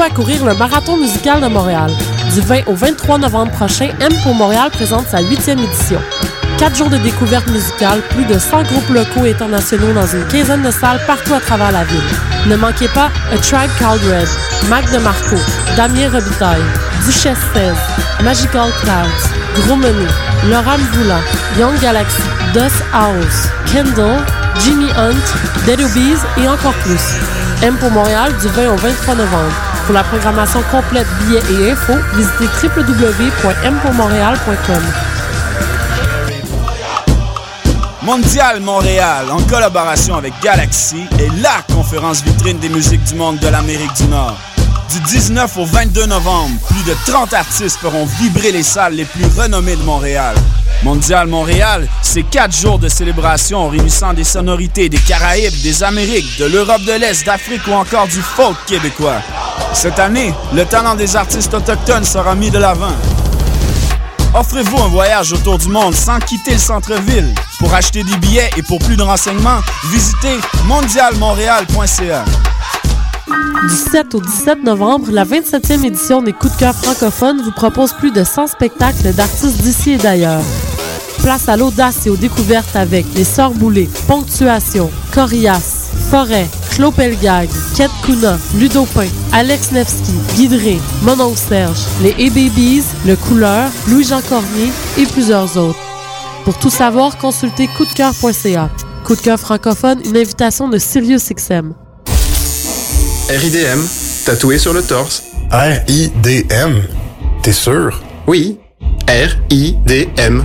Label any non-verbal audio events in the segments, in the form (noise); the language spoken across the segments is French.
À courir le Marathon musical de Montréal. Du 20 au 23 novembre prochain, M pour Montréal présente sa huitième édition. Quatre jours de découverte musicale, plus de 100 groupes locaux et internationaux dans une quinzaine de salles partout à travers la ville. Ne manquez pas A Tribe Called Red, Mac de Marco, Damien Robitaille, Duchesse 16, Magical Clouds, Gros Menu, Laurent Voulant, Young Galaxy, Dust House, Kendall, Jimmy Hunt, Dead Obies et encore plus. M pour Montréal du 20 au 23 novembre. Pour la programmation complète, billets et infos, visitez www.mpourmontréal.com. Mondial Montréal, en collaboration avec Galaxy, est la conférence vitrine des musiques du monde de l'Amérique du Nord. Du 19 au 22 novembre, plus de 30 artistes feront vibrer les salles les plus renommées de Montréal. Mondial Montréal, c'est quatre jours de célébration réunissant des sonorités des Caraïbes, des Amériques, de l'Europe de l'Est, d'Afrique ou encore du folk québécois. Cette année, le talent des artistes autochtones sera mis de l'avant. Offrez-vous un voyage autour du monde sans quitter le centre-ville. Pour acheter des billets et pour plus de renseignements, visitez mondialmontréal.ca. Du 7 au 17 novembre, la 27e édition des Coups de cœur francophones vous propose plus de 100 spectacles d'artistes d'ici et d'ailleurs. Place à l'audace et aux découvertes avec Les Sœurs Boulées, Ponctuation, Corias, Forêt, Claude Pelgag, Kate Kuna, Ludopin, Alex Nevsky, Guidré, Monon Serge, les A-Babies, Le Couleur, Louis-Jean Cormier et plusieurs autres. Pour tout savoir, consultez coupdecoeur.ca. Coup de cœur francophone, une invitation de SiriusXM. RIDM, tatoué sur le torse. R-I-D-M? T'es sûr? Oui, R-I-D-M.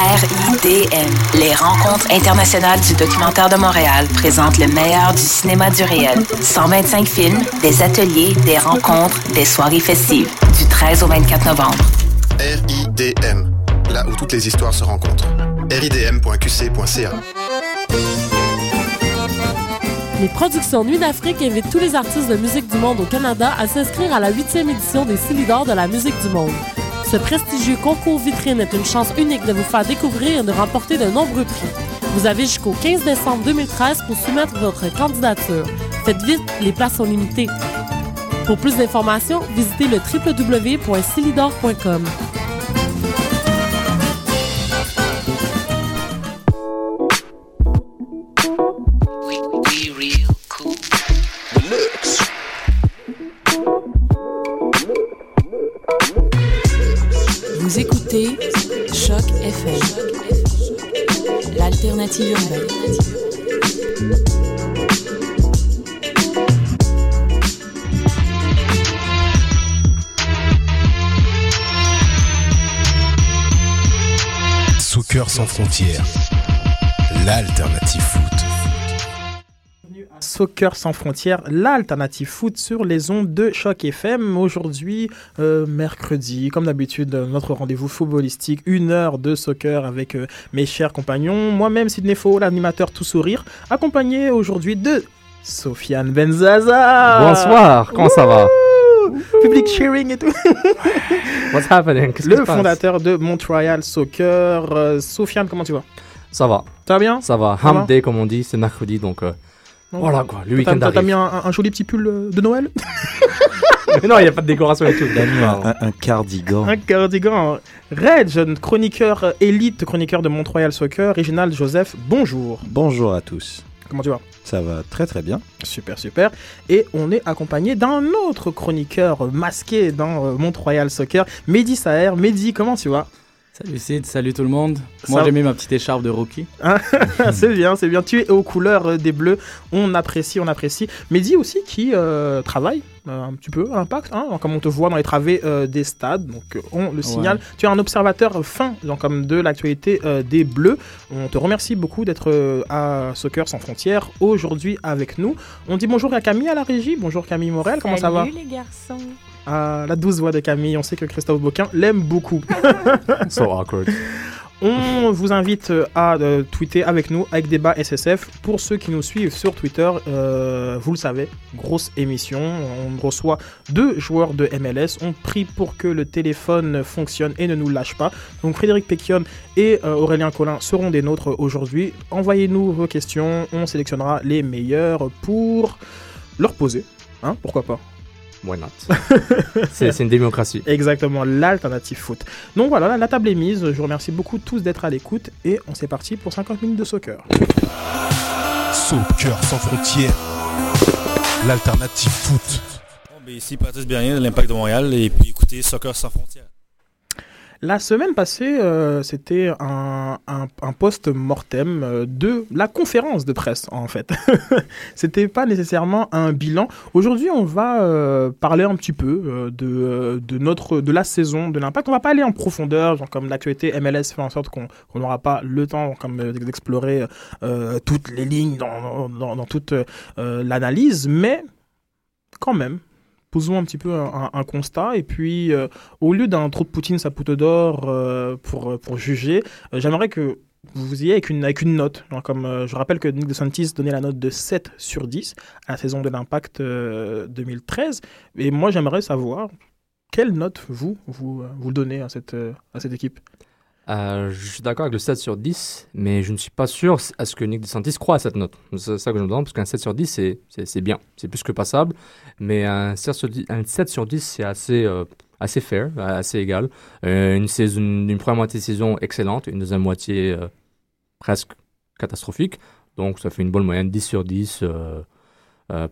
RIDM, les rencontres internationales du documentaire de Montréal présentent le meilleur du cinéma du réel. 125 films, des ateliers, des rencontres, des soirées festives. Du 13 au 24 novembre. RIDM, là où toutes les histoires se rencontrent. ridm.qc.ca. Les productions Nuit d'Afrique invitent tous les artistes de musique du monde au Canada à s'inscrire à la huitième édition des Silidor de la musique du monde. Ce prestigieux concours vitrine est une chance unique de vous faire découvrir et de remporter de nombreux prix. Vous avez jusqu'au 15 décembre 2013 pour soumettre votre candidature. Faites vite, les places sont limitées. Pour plus d'informations, visitez le www.silidor.com. Soccer sans frontières, l'alternative. Soccer sans frontières, l'alternative foot sur les ondes de Choc FM. Aujourd'hui, euh, mercredi, comme d'habitude, notre rendez-vous footballistique, une heure de soccer avec euh, mes chers compagnons. Moi-même, Sidney Faux, l'animateur tout sourire, accompagné aujourd'hui de Sofiane Benzaza. Bonsoir, comment ça va? Public cheering et tout. (laughs) What's happening? Qu'est-ce Le fondateur de Montreal Soccer. Euh, Sofiane, comment tu vas? Ça va, Ça va bien? Ça va. Day, comme on dit, c'est mercredi, donc euh, voilà quoi, le week-end t'as- mis un, un joli petit pull euh, de Noël (laughs) Mais non, il n'y a pas de décoration et tout. Un, un cardigan. Un cardigan. Red, jeune chroniqueur euh, élite, chroniqueur de Montreal Soccer, Réginald Joseph, bonjour. Bonjour à tous. Comment tu vas? Ça va très très bien. Super, super. Et on est accompagné d'un autre chroniqueur masqué dans euh, Montreal Soccer, Mehdi Saher. Mehdi, comment tu vas? Salut Sid, salut tout le monde. Moi Ça- j'ai mis ma petite écharpe de rookie. (laughs) C'est bien, c'est bien. Tu es aux couleurs euh, des bleus. On apprécie, on apprécie. Mehdi aussi qui euh, travaille euh, un petit peu à l'impact, hein, comme on te voit dans les travées euh, des stades. Donc on le signale. Tu es un observateur fin donc, comme de l'actualité euh, des bleus. On te remercie beaucoup d'être à Soccer sans frontières aujourd'hui avec nous. On dit bonjour à Camille à la régie. Bonjour Camille Morel, comment ça va Salut les garçons. La douce voix de Camille. On sait que Christophe Boquin l'aime beaucoup. (laughs) So awkward. On vous invite euh, à euh, tweeter avec nous, avec débat SSF. Pour ceux qui nous suivent sur Twitter, euh, vous le savez, grosse émission. On reçoit deux joueurs de MLS. On prie pour que le téléphone fonctionne et ne nous lâche pas. Donc Frédéric Péquion et euh, Aurélien Collin seront des nôtres aujourd'hui. Envoyez-nous vos questions. On sélectionnera les meilleurs pour leur poser. Hein, pourquoi pas Why not? (laughs) C'est c'est une démocratie. Exactement, l'alternative foot. Donc voilà, la, la table est mise. Je vous remercie beaucoup tous d'être à l'écoute et on s'est parti pour 50 minutes de soccer. Soccer sans frontières, l'alternative foot. Bon, ben, ici Patrice Bernier de l'Impact de Montréal et puis écoutez Soccer sans frontières. La semaine passée, euh, c'était un, un, post-mortem euh, de la conférence de presse, en fait. (laughs) c'était pas nécessairement un bilan. Aujourd'hui, on va euh, parler un petit peu de, de, notre, de la saison de l'impact. On va pas aller en profondeur, genre comme l'actualité MLS fait en sorte qu'on n'aura pas le temps d'explorer toutes les lignes dans, dans, toute l'analyse, mais quand même, posons un petit peu un, constat. Et puis euh, au lieu d'un trop de Poutine sa poute d'or euh, pour, pour juger, euh, j'aimerais que vous y ayez avec une, avec une note. Comme, euh, je rappelle que Nick DeSantis donnait la note de 7 sur 10 à la saison de l'Impact euh, 2013 et moi j'aimerais savoir quelle note vous, vous, euh, vous donnez à cette, euh, à cette équipe Euh, je suis d'accord avec le 7 sur 10, mais je ne suis pas sûr à ce que Nick DeSantis croit à cette note. C'est ça que je me demande, parce qu'un 7 sur 10, c'est- bien, c'est plus que passable, mais un 7 sur 10, un 7 sur 10 c'est assez, euh, assez fair, assez égal. Euh, une, une première moitié de saison excellente, une deuxième moitié presque catastrophique, donc ça fait une bonne moyenne, 10 sur 10 euh, euh,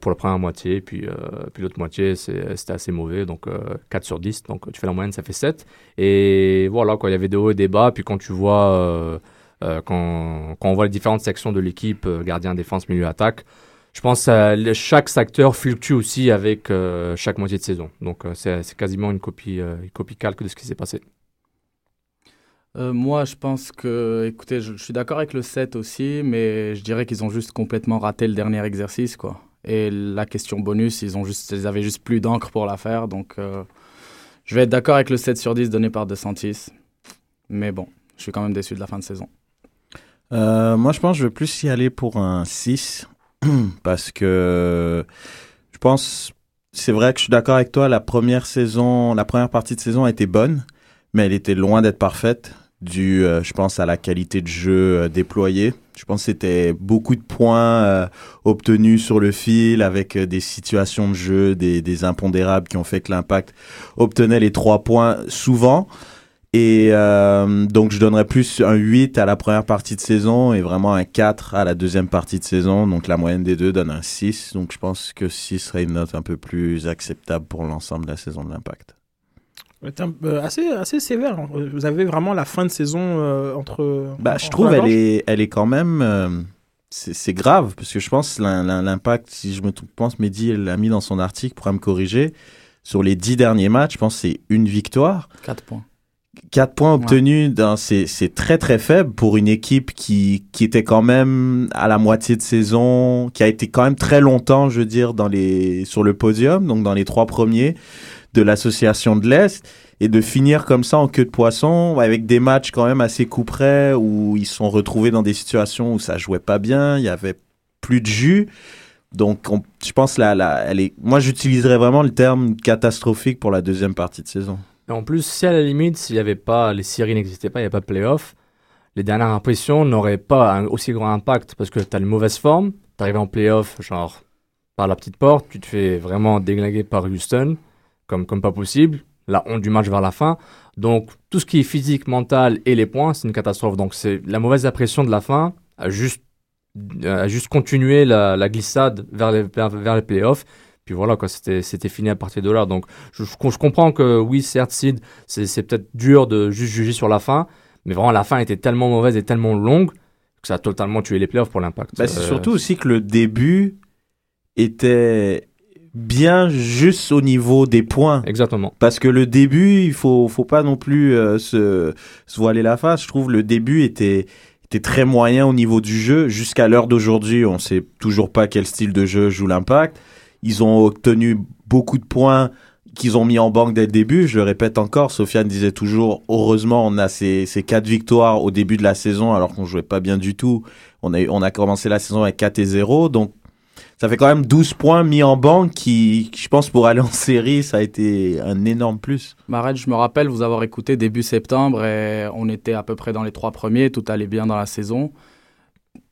pour la première moitié, puis, euh, puis l'autre moitié c'était assez mauvais, donc euh, 4 sur 10, donc tu fais la moyenne, ça fait 7. Et voilà, quoi, il y avait des hauts et des bas. Puis quand tu vois, euh, euh, quand, quand on voit les différentes sections de l'équipe, euh, gardien, défense, milieu, attaque, je pense que chaque secteur fluctue aussi avec euh, chaque moitié de saison. Donc euh, c'est quasiment une copie, euh, une copie calque de ce qui s'est passé. Euh, moi, je pense que, écoutez, je, je suis d'accord avec le 7 aussi, mais je dirais qu'ils ont juste complètement raté le dernier exercice, quoi. Et la question bonus, ils, ont juste, ils avaient juste plus d'encre pour la faire, donc euh, je vais être d'accord avec le 7 sur 10 donné par DeSantis. Mais bon, je suis quand même déçu de la fin de saison. Euh, moi, je pense que je vais plus y aller pour un 6 (clears throat) parce que je pense, c'est vrai que je suis d'accord avec toi, la première saison, la première partie de saison a été bonne, mais elle était loin d'être parfaite dû, euh, je pense, à la qualité de jeu euh, déployée. Je pense que c'était beaucoup de points euh, obtenus sur le fil avec euh, des situations de jeu, des, des impondérables qui ont fait que l'impact obtenait les trois points souvent. Et euh, donc, je donnerais plus un 8 à la première partie de saison et vraiment un 4 à la deuxième partie de saison. Donc, la moyenne des deux donne un 6. Donc, je pense que 6 serait une note un peu plus acceptable pour l'ensemble de la saison de l'impact. Euh, assez, assez sévère. Vous avez vraiment la fin de saison euh, entre. Bah, entre je trouve elle est, elle est quand même. euh, c'est grave parce que je pense l'im- l'im- l'impact, si je me trompe, je pense Mehdi l'a mis dans son article, pourra me corriger. Sur les 10 derniers matchs, je pense que c'est une victoire. 4 points. 4 points obtenus, dans, c'est, c'est très très faible pour une équipe qui, qui était quand même à la moitié de saison, qui a été quand même très longtemps, je veux dire, dans les, sur le podium, donc dans les trois premiers de l'association de l'Est, et de finir comme ça en queue de poisson, avec des matchs quand même assez coup près, où ils sont retrouvés dans des situations où ça jouait pas bien, il y avait plus de jus. Donc, on- je pense là, là, elle est. Moi, j'utiliserais vraiment le terme catastrophique pour la deuxième partie de saison. En plus, si à la limite, s'il n'y avait pas, les séries n'existaient pas, il n'y avait pas de playoff, les dernières impressions n'auraient pas un aussi grand impact parce que tu as une mauvaise forme, tu arrives en playoff, genre par la petite porte, tu te fais vraiment déglinguer par Houston, comme, comme pas possible, la honte du match vers la fin. Donc, tout ce qui est physique, mental et les points, c'est une catastrophe. Donc, c'est la mauvaise impression de la fin a juste, a juste continué la, la glissade vers les, vers, les playoffs. Puis voilà, quoi, c'était, c'était fini à partir de là. Donc, je, je, comprends que oui, certes, Sid, c'est, c'est peut-être dur de juste juger sur la fin, mais vraiment, la fin était tellement mauvaise et tellement longue que ça a totalement tué les playoffs pour l'impact. Bah, c'est surtout aussi que le début était bien juste au niveau des points. Exactement. Parce que le début, il faut, faut pas non plus euh, se, se voiler la face. Je trouve le début était, était très moyen au niveau du jeu. Jusqu'à l'heure d'aujourd'hui, on sait toujours pas quel style de jeu joue l'impact. Ils ont obtenu beaucoup de points qu'ils ont mis en banque dès le début. Je le répète encore, Sofiane disait toujours, heureusement, on a ces, ces quatre victoires au début de la saison, alors qu'on jouait pas bien du tout. On a, on a commencé la saison avec 4 et 0, donc ça fait quand même 12 points mis en banque qui, je pense, pour aller en série, ça a été un énorme plus. Mared, je me rappelle vous avoir écouté début septembre et on était à peu près dans les trois premiers, tout allait bien dans la saison.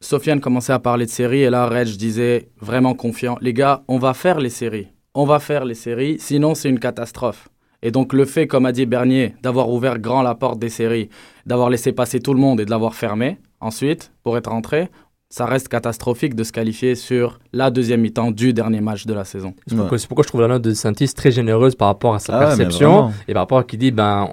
Sofiane commençait à parler de séries et là, Reg disait vraiment confiant, les gars, on va faire les séries. On va faire les séries, sinon c'est une catastrophe. Et donc le fait, comme a dit Bernier, d'avoir ouvert grand la porte des séries, d'avoir laissé passer tout le monde et de l'avoir fermé, ensuite, pour être rentré, ça reste catastrophique de se qualifier sur la deuxième mi-temps du dernier match de la saison. C'est pourquoi, pourquoi, je trouve la note de Santis très généreuse par rapport à sa ah perception et par rapport à qui dit, ben,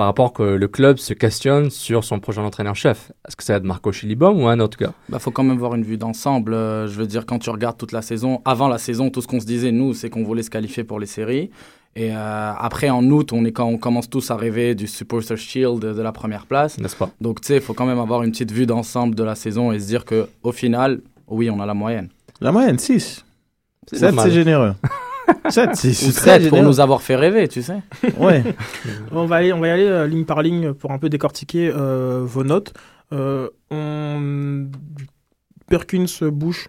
par rapport que le club se questionne sur son prochain entraîneur-chef. Est-ce que ça va être Marco Chilibom ou un autre gars? Il bah, faut quand même voir une vue d'ensemble. Euh, je veux dire, quand tu regardes toute la saison, avant la saison, tout ce qu'on se disait, nous, c'est qu'on voulait se qualifier pour les séries. Et euh, après, en août, on est quand on commence tous à rêver du Supporter Shield de, de la première place. N'est-ce pas? Donc, tu sais, il faut quand même avoir une petite vue d'ensemble de la saison et se dire que au final, oui, on a la moyenne. La moyenne, 6. C'est généreux. (laughs) 7, c'est 7 pour nous avoir fait rêver, tu sais. (laughs) Ouais. (laughs) on, va aller, on va y aller euh, ligne par ligne pour un peu décortiquer euh, vos notes. Euh, on... Perkins, Bush.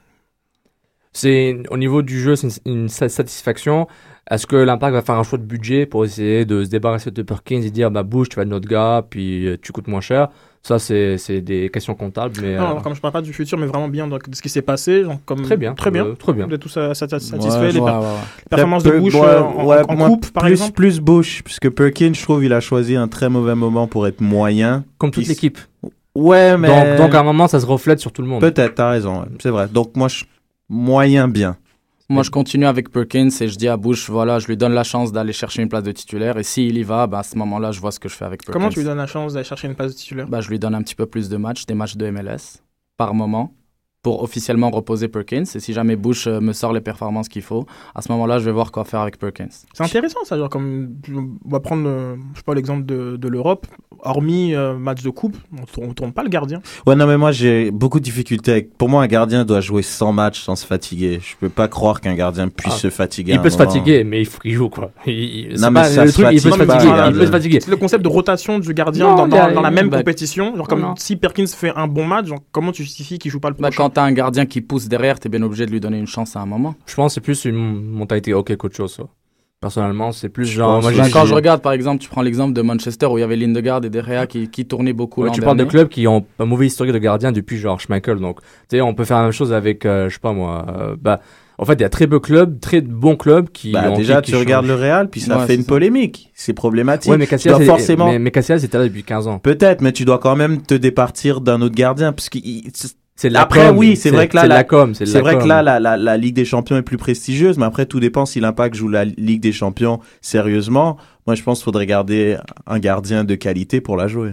C'est au niveau du jeu, c'est une, une, satisfaction. Est-ce que l'Impact va faire un choix de budget pour essayer de se débarrasser de Perkins et dire bah Bush, tu vas être notre gars, puis euh, tu coûtes moins cher? Ça, c'est des questions comptables. Mais, non, euh... comme je parle pas du futur, mais vraiment bien donc, de ce qui s'est passé. Donc, comme, très bien. Très bien. Euh, très bien. Vous êtes tous satisfaits. Ouais, les, ouais, ouais. performances de Bush euh, en, en, en coupe, par plus, exemple Plus Bush, puisque Perkins, je trouve, il a choisi un très mauvais moment pour être moyen. Comme toute l'équipe. Ouais, mais. Donc, donc, à un moment, ça se reflète sur tout le monde. Peut-être, t'as raison. C'est vrai. Donc, moi, je... moyen bien. Moi, je continue avec Perkins et je dis à Bush, voilà, je lui donne la chance d'aller chercher une place de titulaire. Et s'il y va, bah, à ce moment-là, je vois ce que je fais avec Perkins. Comment tu lui donnes la chance d'aller chercher une place de titulaire? Bah, Je lui donne un petit peu plus de matchs, des matchs de MLS par moment pour officiellement reposer Perkins. Et si jamais Bush euh, me sort les performances qu'il faut, à ce moment-là, je vais voir quoi faire avec Perkins. C'est intéressant ça. Genre, comme, on va prendre euh, je sais pas, l'exemple de, de l'Europe. Hormis euh, match de coupe, on ne tourne pas le gardien. Ouais, non, mais moi, j'ai beaucoup de difficultés. Avec... Pour moi, un gardien doit jouer 100 matchs sans se fatiguer. Je peux pas croire qu'un gardien puisse ah. se fatiguer. Il peut se fatiguer, mais il faut qu'il joue, quoi. Il, non, mais ça le truc, il peut se fatiguer. Pas, il peut se fatiguer. C'est le concept de rotation du gardien non, dans, dans, a, dans, la même bah, compétition. Genre, comme non. si Perkins fait un bon match, genre, comment tu justifies qu'il joue pas le prochain bah, Quand t'as un gardien qui pousse derrière, t'es bien obligé de lui donner une chance à un moment. Je pense que c'est plus une mentalité ok qu'autre chose, ça. Personnellement, c'est plus genre. Moi, quand je regarde, par exemple, tu prends l'exemple de Manchester où il y avait Lindegaard et Derrea qui, qui tournaient beaucoup. Ouais, tu parles de clubs qui ont un mauvais historique de gardien depuis genre Schmeichel. Donc, tu sais, on peut faire la même chose avec, euh, je sais pas moi. Euh, bah, en fait, il y a très beaux clubs, très bons clubs qui. Bah, ont, déjà, qui, tu regardes le Real, puis ça Ouais, fait une ça. polémique. C'est problématique. Ouais, mais Tu Casillas, dois est- forcément. mais, mais Casillas était là depuis 15 ans. Peut-être, mais tu dois quand même te départir d'un autre gardien, parce qu'il. C'est Après, com, oui, c'est vrai que là, la- la com, c'est vrai que là, la, la, la Ligue des Champions est plus prestigieuse, mais après, tout dépend si l'Impact joue la Ligue des Champions sérieusement. Moi, je pense qu'il faudrait garder un gardien de qualité pour la jouer.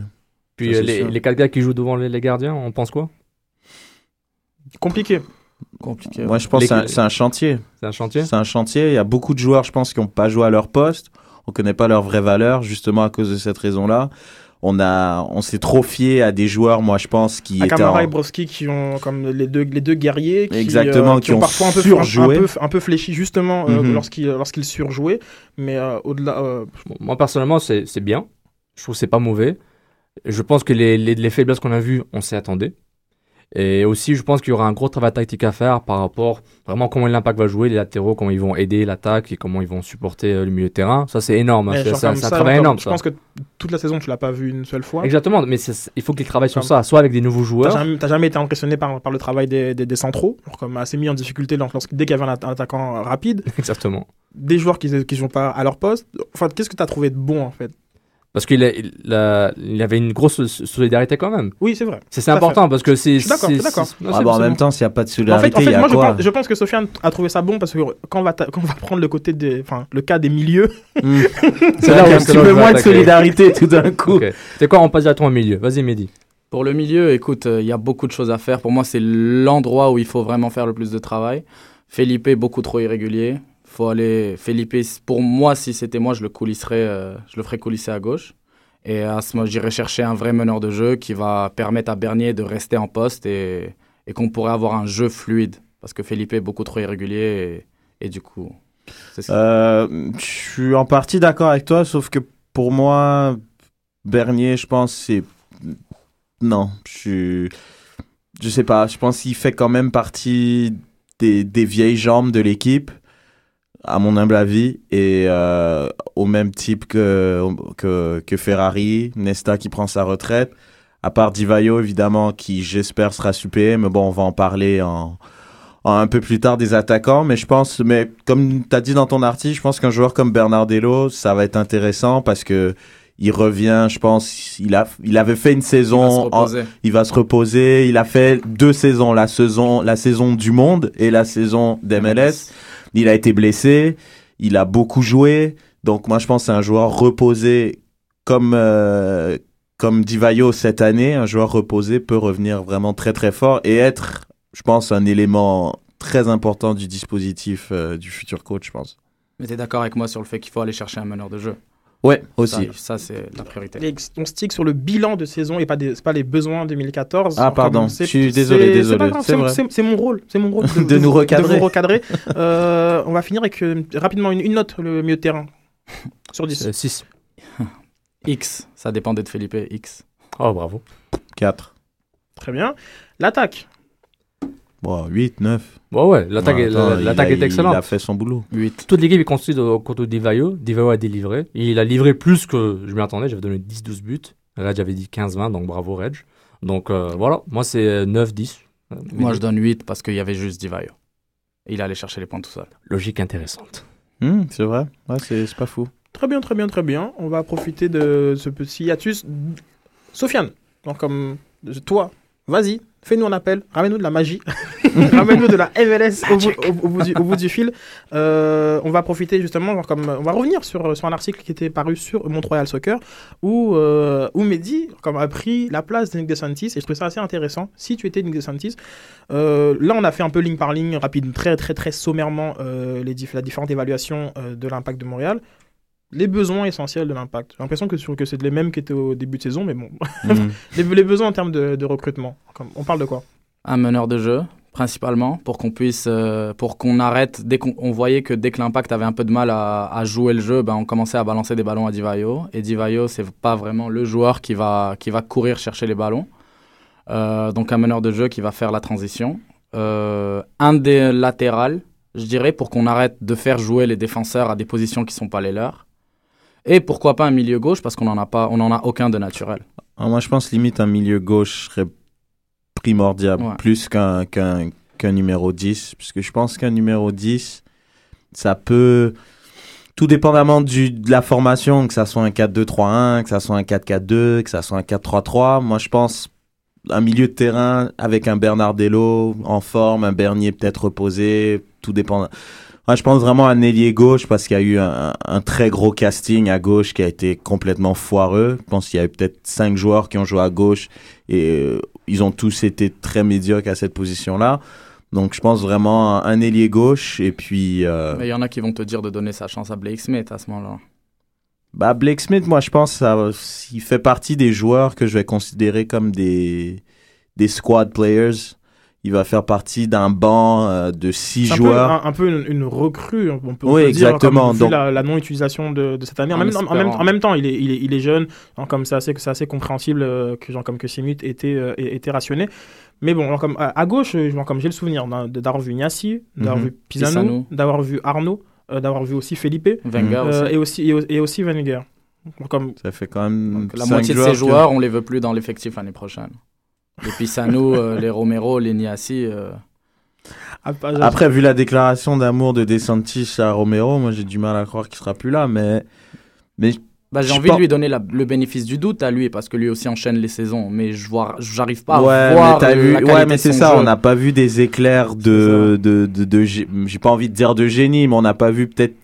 Puis Ça, euh, les, les quatre gars qui jouent devant les, les gardiens, on pense quoi? Compliqué. Compliqué. Moi, je pense Les- que c'est un- un chantier. C'est un chantier? C'est un chantier. Il y a beaucoup de joueurs, je pense, qui n'ont pas joué à leur poste. On connaît pas leur vraie valeur, justement à cause de cette raison-là. On a, on s'est trop fié à des joueurs, moi, je pense, qui étaient Akamara en- et Broski qui ont comme les deux les deux guerriers qui, Exactement, euh, qui ont parfois un peu surjoué. un, peu un peu fléchi justement euh, Mhm. lorsqu'ils lorsqu'ils surjouaient mais euh, au-delà euh, Moi, personnellement, c'est c'est bien. Je trouve que c'est pas mauvais. Je pense que les, les, les faiblesses qu'on a vues, on s'y attendait. Et aussi, je pense qu'il y aura un gros travail tactique à faire par rapport vraiment comment l'impact va jouer, les latéraux, comment ils vont aider l'attaque et comment ils vont supporter euh, le milieu de terrain. Ça, c'est énorme. hein. C'est un ça, travail énorme. je ça. pense que toute la saison tu l'as pas vu une seule fois Exactement, mais il faut qu'ils travaillent sur ça, soit avec des nouveaux joueurs. jamais, t'as jamais été impressionné par, par le travail des, des, des centraux, comme assez mis en difficulté lors- lorsque, dès qu'il y avait un, atta- un attaquant rapide, (laughs) Exactement. des joueurs qui qui jouent pas à leur poste. Enfin, qu'est-ce que tu as trouvé de bon en fait? Parce qu'il a- il a- il avait une grosse solidarité quand même. Oui, c'est vrai. C'est à important fait. parce que c'est. Je suis d'accord, d'accord. c'est- non, Ah c'est- en même temps, s'il n'y a pas de En fait, solidarité, en il fait y a moi je pense, je pense que Sofiane a trouvé ça bon parce que quand on va, ta- quand on va prendre le côté des, enfin, le cas des milieux, Hmm. (laughs) C'est là où il y a un petit peu moins de solidarité tout d'un coup. Ok. C'est quoi, on passe directement au milieu? Vas-y, Mehdi. Pour le milieu, écoute, euh, il y a beaucoup de choses à faire. Pour moi, c'est l'endroit où il faut vraiment faire le plus de travail. Felipe, beaucoup trop irrégulier. Faut aller. Felipe, pour moi, si c'était moi, je le coulisserais, euh, je le ferais coulisser à gauche. Et à ce moment, j'irais chercher un vrai meneur de jeu qui va permettre à Bernier de rester en poste et, qu'on pourrait avoir un jeu fluide. Parce que Felipe est beaucoup trop irrégulier et, du coup. Euh, je suis en partie d'accord avec toi, sauf que pour moi, Bernier, je pense, c'est. Non, je suis. Je sais pas, je pense qu'il fait quand même partie des, des vieilles jambes de l'équipe, à mon humble avis, et euh, au même type que, que, que Ferrari, Nesta qui prend sa retraite. À part Divayo, évidemment, qui j'espère sera suppléé, mais bon, on va en parler en, en un peu plus tard des attaquants. Mais je pense, mais comme tu as dit dans ton article, je pense qu'un joueur comme Bernardello, ça va être intéressant parce que il revient, je pense, il, a, il avait fait une saison, Il va se en- il va se reposer. Il a fait deux saisons, la saison, la saison du monde et la saison d'MLS. Il a été blessé, il a beaucoup joué. Donc moi, je pense que c'est un joueur reposé comme, euh, Divayo cette année. Un joueur reposé peut revenir vraiment très très fort et être, je pense, un élément très important du dispositif euh, du futur coach, je pense. Mais t'es d'accord avec moi sur le fait qu'il faut aller chercher un meneur de jeu? Ouais, aussi. Ça, ça, c'est la priorité. On stick sur le bilan de saison et pas, des, c'est pas les besoins 2014. Ah, pardon. Je suis désolé, c'est désolé. C'est mon rôle. C'est mon rôle (laughs) de, De nous recadrer. de vous recadrer. Euh, on va finir avec euh, rapidement une, une note, le milieu de terrain. (laughs) Sur 10. 6. (laughs) X, ça dépend de Felipe, X. Oh, bravo. 4. Très bien. L'attaque. Bon, 8, 9. Ouais, ouais, l'attaque Ouais, est- est excellente. Il a fait son boulot. 8. Toute l'équipe est construite au- contre Divayo. Divayo a délivré. Il a livré plus que je m'y attendais. J'avais donné 10-12 buts. Reg avait dit 15-20, donc bravo Reg. Donc euh, voilà, moi c'est 9-10. Euh, Moi, mais je donne 8 parce qu'il y avait juste Divayo. Il allait chercher les points tout seul. Logique intéressante. Hmm, c'est vrai. Ouais, c'est c'est pas fou. Très bien, très bien, très bien. On va profiter de ce petit hiatus. Sofiane, donc comme toi, vas-y, fais-nous un appel, ramène-nous de la magie, (laughs) (laughs) ramène-nous de la MLS au bout, au- au bout du, au bout du fil. Euh, on va profiter justement, genre comme, on va revenir sur, sur un article qui était paru sur Mont-Royal Soccer où, euh, où Mehdi comme, a pris la place de Nick DeSantis et je trouve ça assez intéressant. Si tu étais Nick DeSantis, euh, là on a fait un peu ligne par ligne, rapide, très très très sommairement euh, les diff- la différente évaluation euh, de l'impact de Montréal les besoins essentiels de l'impact. J'ai l'impression que, que c'est les mêmes qui étaient au début de saison, mais bon. Mhm. (laughs) les, les besoins en termes de, de recrutement. Comme- on parle de quoi? Un meneur de jeu, principalement, pour qu'on puisse, euh, pour qu'on arrête, dès qu'on on voyait que dès que l'impact avait un peu de mal à, à jouer le jeu, ben, on commençait à balancer des ballons à Divayo. Et Divayo, c'est pas vraiment le joueur qui va, qui va courir chercher les ballons. Euh, donc un meneur de jeu qui va faire la transition. Euh, un des latérales, je dirais, pour qu'on arrête de faire jouer les défenseurs à des positions qui sont pas les leurs. Et pourquoi pas un milieu gauche, parce qu'on n'en a pas, on en a aucun de naturel. Ah, moi, je pense limite un milieu gauche serait primordial, Ouais. plus qu'un qu'un qu'un numéro 10. Puisque je pense qu'un numéro 10, ça peut. Tout dépendamment du, de la formation, que ça soit un 4-2-3-1, que ça soit un 4-4-2, que ça soit un 4-3-3. Moi, je pense un milieu de terrain avec un Bernardello en forme, un Bernier peut-être reposé, tout dépend. Moi, je pense vraiment à un ailier gauche parce qu'il y a eu un, un très gros casting à gauche qui a été complètement foireux. Je pense qu'il y a eu peut-être cinq joueurs qui ont joué à gauche et euh, ils ont tous été très médiocres à cette position-là. Donc, je pense vraiment un ailier gauche et puis. euh, Mais il y en a qui vont te dire de donner sa chance à Blake Smith à ce moment-là. bah, Blake Smith, moi, je pense ça, il fait partie des joueurs que je vais considérer comme des, des squad players. Il va faire partie d'un banc euh, de six C'est un peu, joueurs. un, un peu une, une recrue, on peut, on Oui, peut dire, exactement. comme, vu Donc- la, la non-utilisation de, de cette année. En, En même, en, en même, espérant. en même temps, il est, il est, il est jeune, comme c'est assez, c'est assez compréhensible euh, que genre, comme que Simut était, euh, était rationné. Mais bon, genre, comme, à, à gauche, euh, genre, comme j'ai le souvenir d'avoir vu Niassi, d'avoir Mhm. vu Pisano, Pisano. d'avoir vu Arnaud, euh, d'avoir vu aussi Felipe Wenger euh, aussi. et, aussi, et, au- et aussi Wenger. Comme, Ça fait quand même. Donc, la moitié de joueurs ces que- joueurs, on les veut plus dans l'effectif l'année prochaine. Les Pisano, euh, les Romero, les Niassi. euh, à- Après, vu la déclaration d'amour de DeSantis à Romero, moi j'ai du mal à croire qu'il sera plus là, mais. mais Bah, j'ai envie de lui donner la- le bénéfice du doute à lui parce que lui aussi enchaîne les saisons. Mais je vois, j'arrive pas ouais, à mais voir t'as le- vu, la ouais, mais c'est ça, jeu. on n'a pas vu des éclairs de, de, de, de j'ai pas envie de dire de génie, mais on n'a pas vu peut-être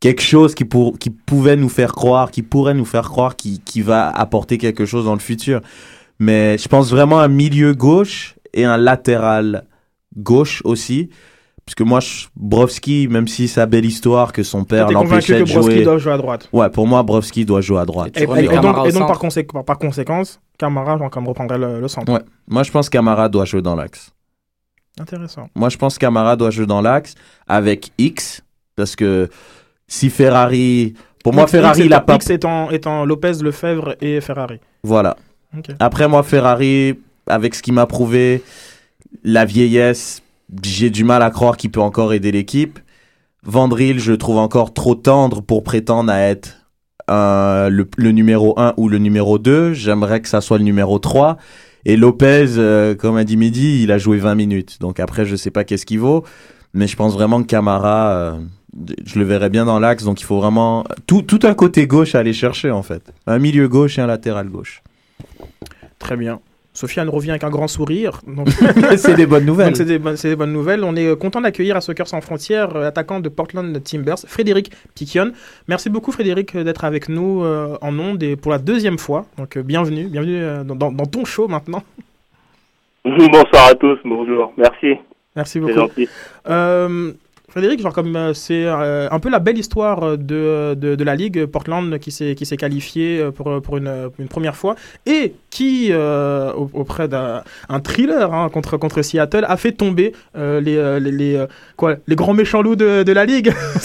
quelque chose qui, pour, qui pouvait nous faire croire, qui pourrait nous faire croire qui, qui va apporter quelque chose dans le futur. Mais je pense vraiment un milieu gauche et un latéral gauche aussi. Parce que moi, je- Brovski, même si sa belle histoire que son père l'empêchait que de jouer. doit jouer à droite. Ouais, pour moi, Brovski doit jouer à droite. Et Et, remets et- et Camara donc, par, conséquence, par, par conséquence, Camara, genre, comme reprendrait le, le centre. Ouais. Moi, je pense Camara doit jouer dans l'axe. Intéressant. Moi, je pense Camara doit jouer dans l'axe avec X Parce que si Ferrari, pour moi X- Ferrari, X il a pas. X étant, étant Lopez, Lefebvre et Ferrari. Voilà. Après moi Ferrari, avec ce qu'il m'a prouvé, la vieillesse, j'ai du mal à croire qu'il peut encore aider l'équipe. Vandril, je le trouve encore trop tendre pour prétendre à être euh, le, numéro 1 ou le numéro 2. J'aimerais que ça soit le numéro 3. Et Lopez, euh, comme a dit Mehdi, il a joué 20 minutes. Donc après, je sais pas qu'est-ce qu'il vaut. Mais je pense vraiment que Camara, euh, je le verrais bien dans l'axe. Donc il faut vraiment tout, tout un côté gauche à aller chercher en fait. Un milieu gauche et un latéral gauche. Très bien. Sofiane revient avec un grand sourire. donc- (laughs) C'est des bonnes nouvelles. C'est des, bonnes- c'est des bonnes nouvelles. On est euh, content d'accueillir à Soccer sans frontières, euh, attaquant de Portland Timbers, Frédéric Piquion. Merci beaucoup Frédéric euh, d'être avec nous euh, en ondes et pour la deuxième fois. Donc euh, bienvenue, bienvenue euh, dans, dans- ton show maintenant. (laughs) Bonsoir à tous, bonjour, merci. Merci C'est beaucoup. Euh, Frédéric, genre comme euh, c'est euh, un peu la belle histoire de, de, de la ligue Portland qui s'est qui s'est qualifié euh, pour pour une, une première fois et qui euh, au- auprès d'un un thriller hein, contre contre Seattle a fait tomber euh, les euh, les, les, euh, quoi les grands méchants loups de, de la ligue (laughs)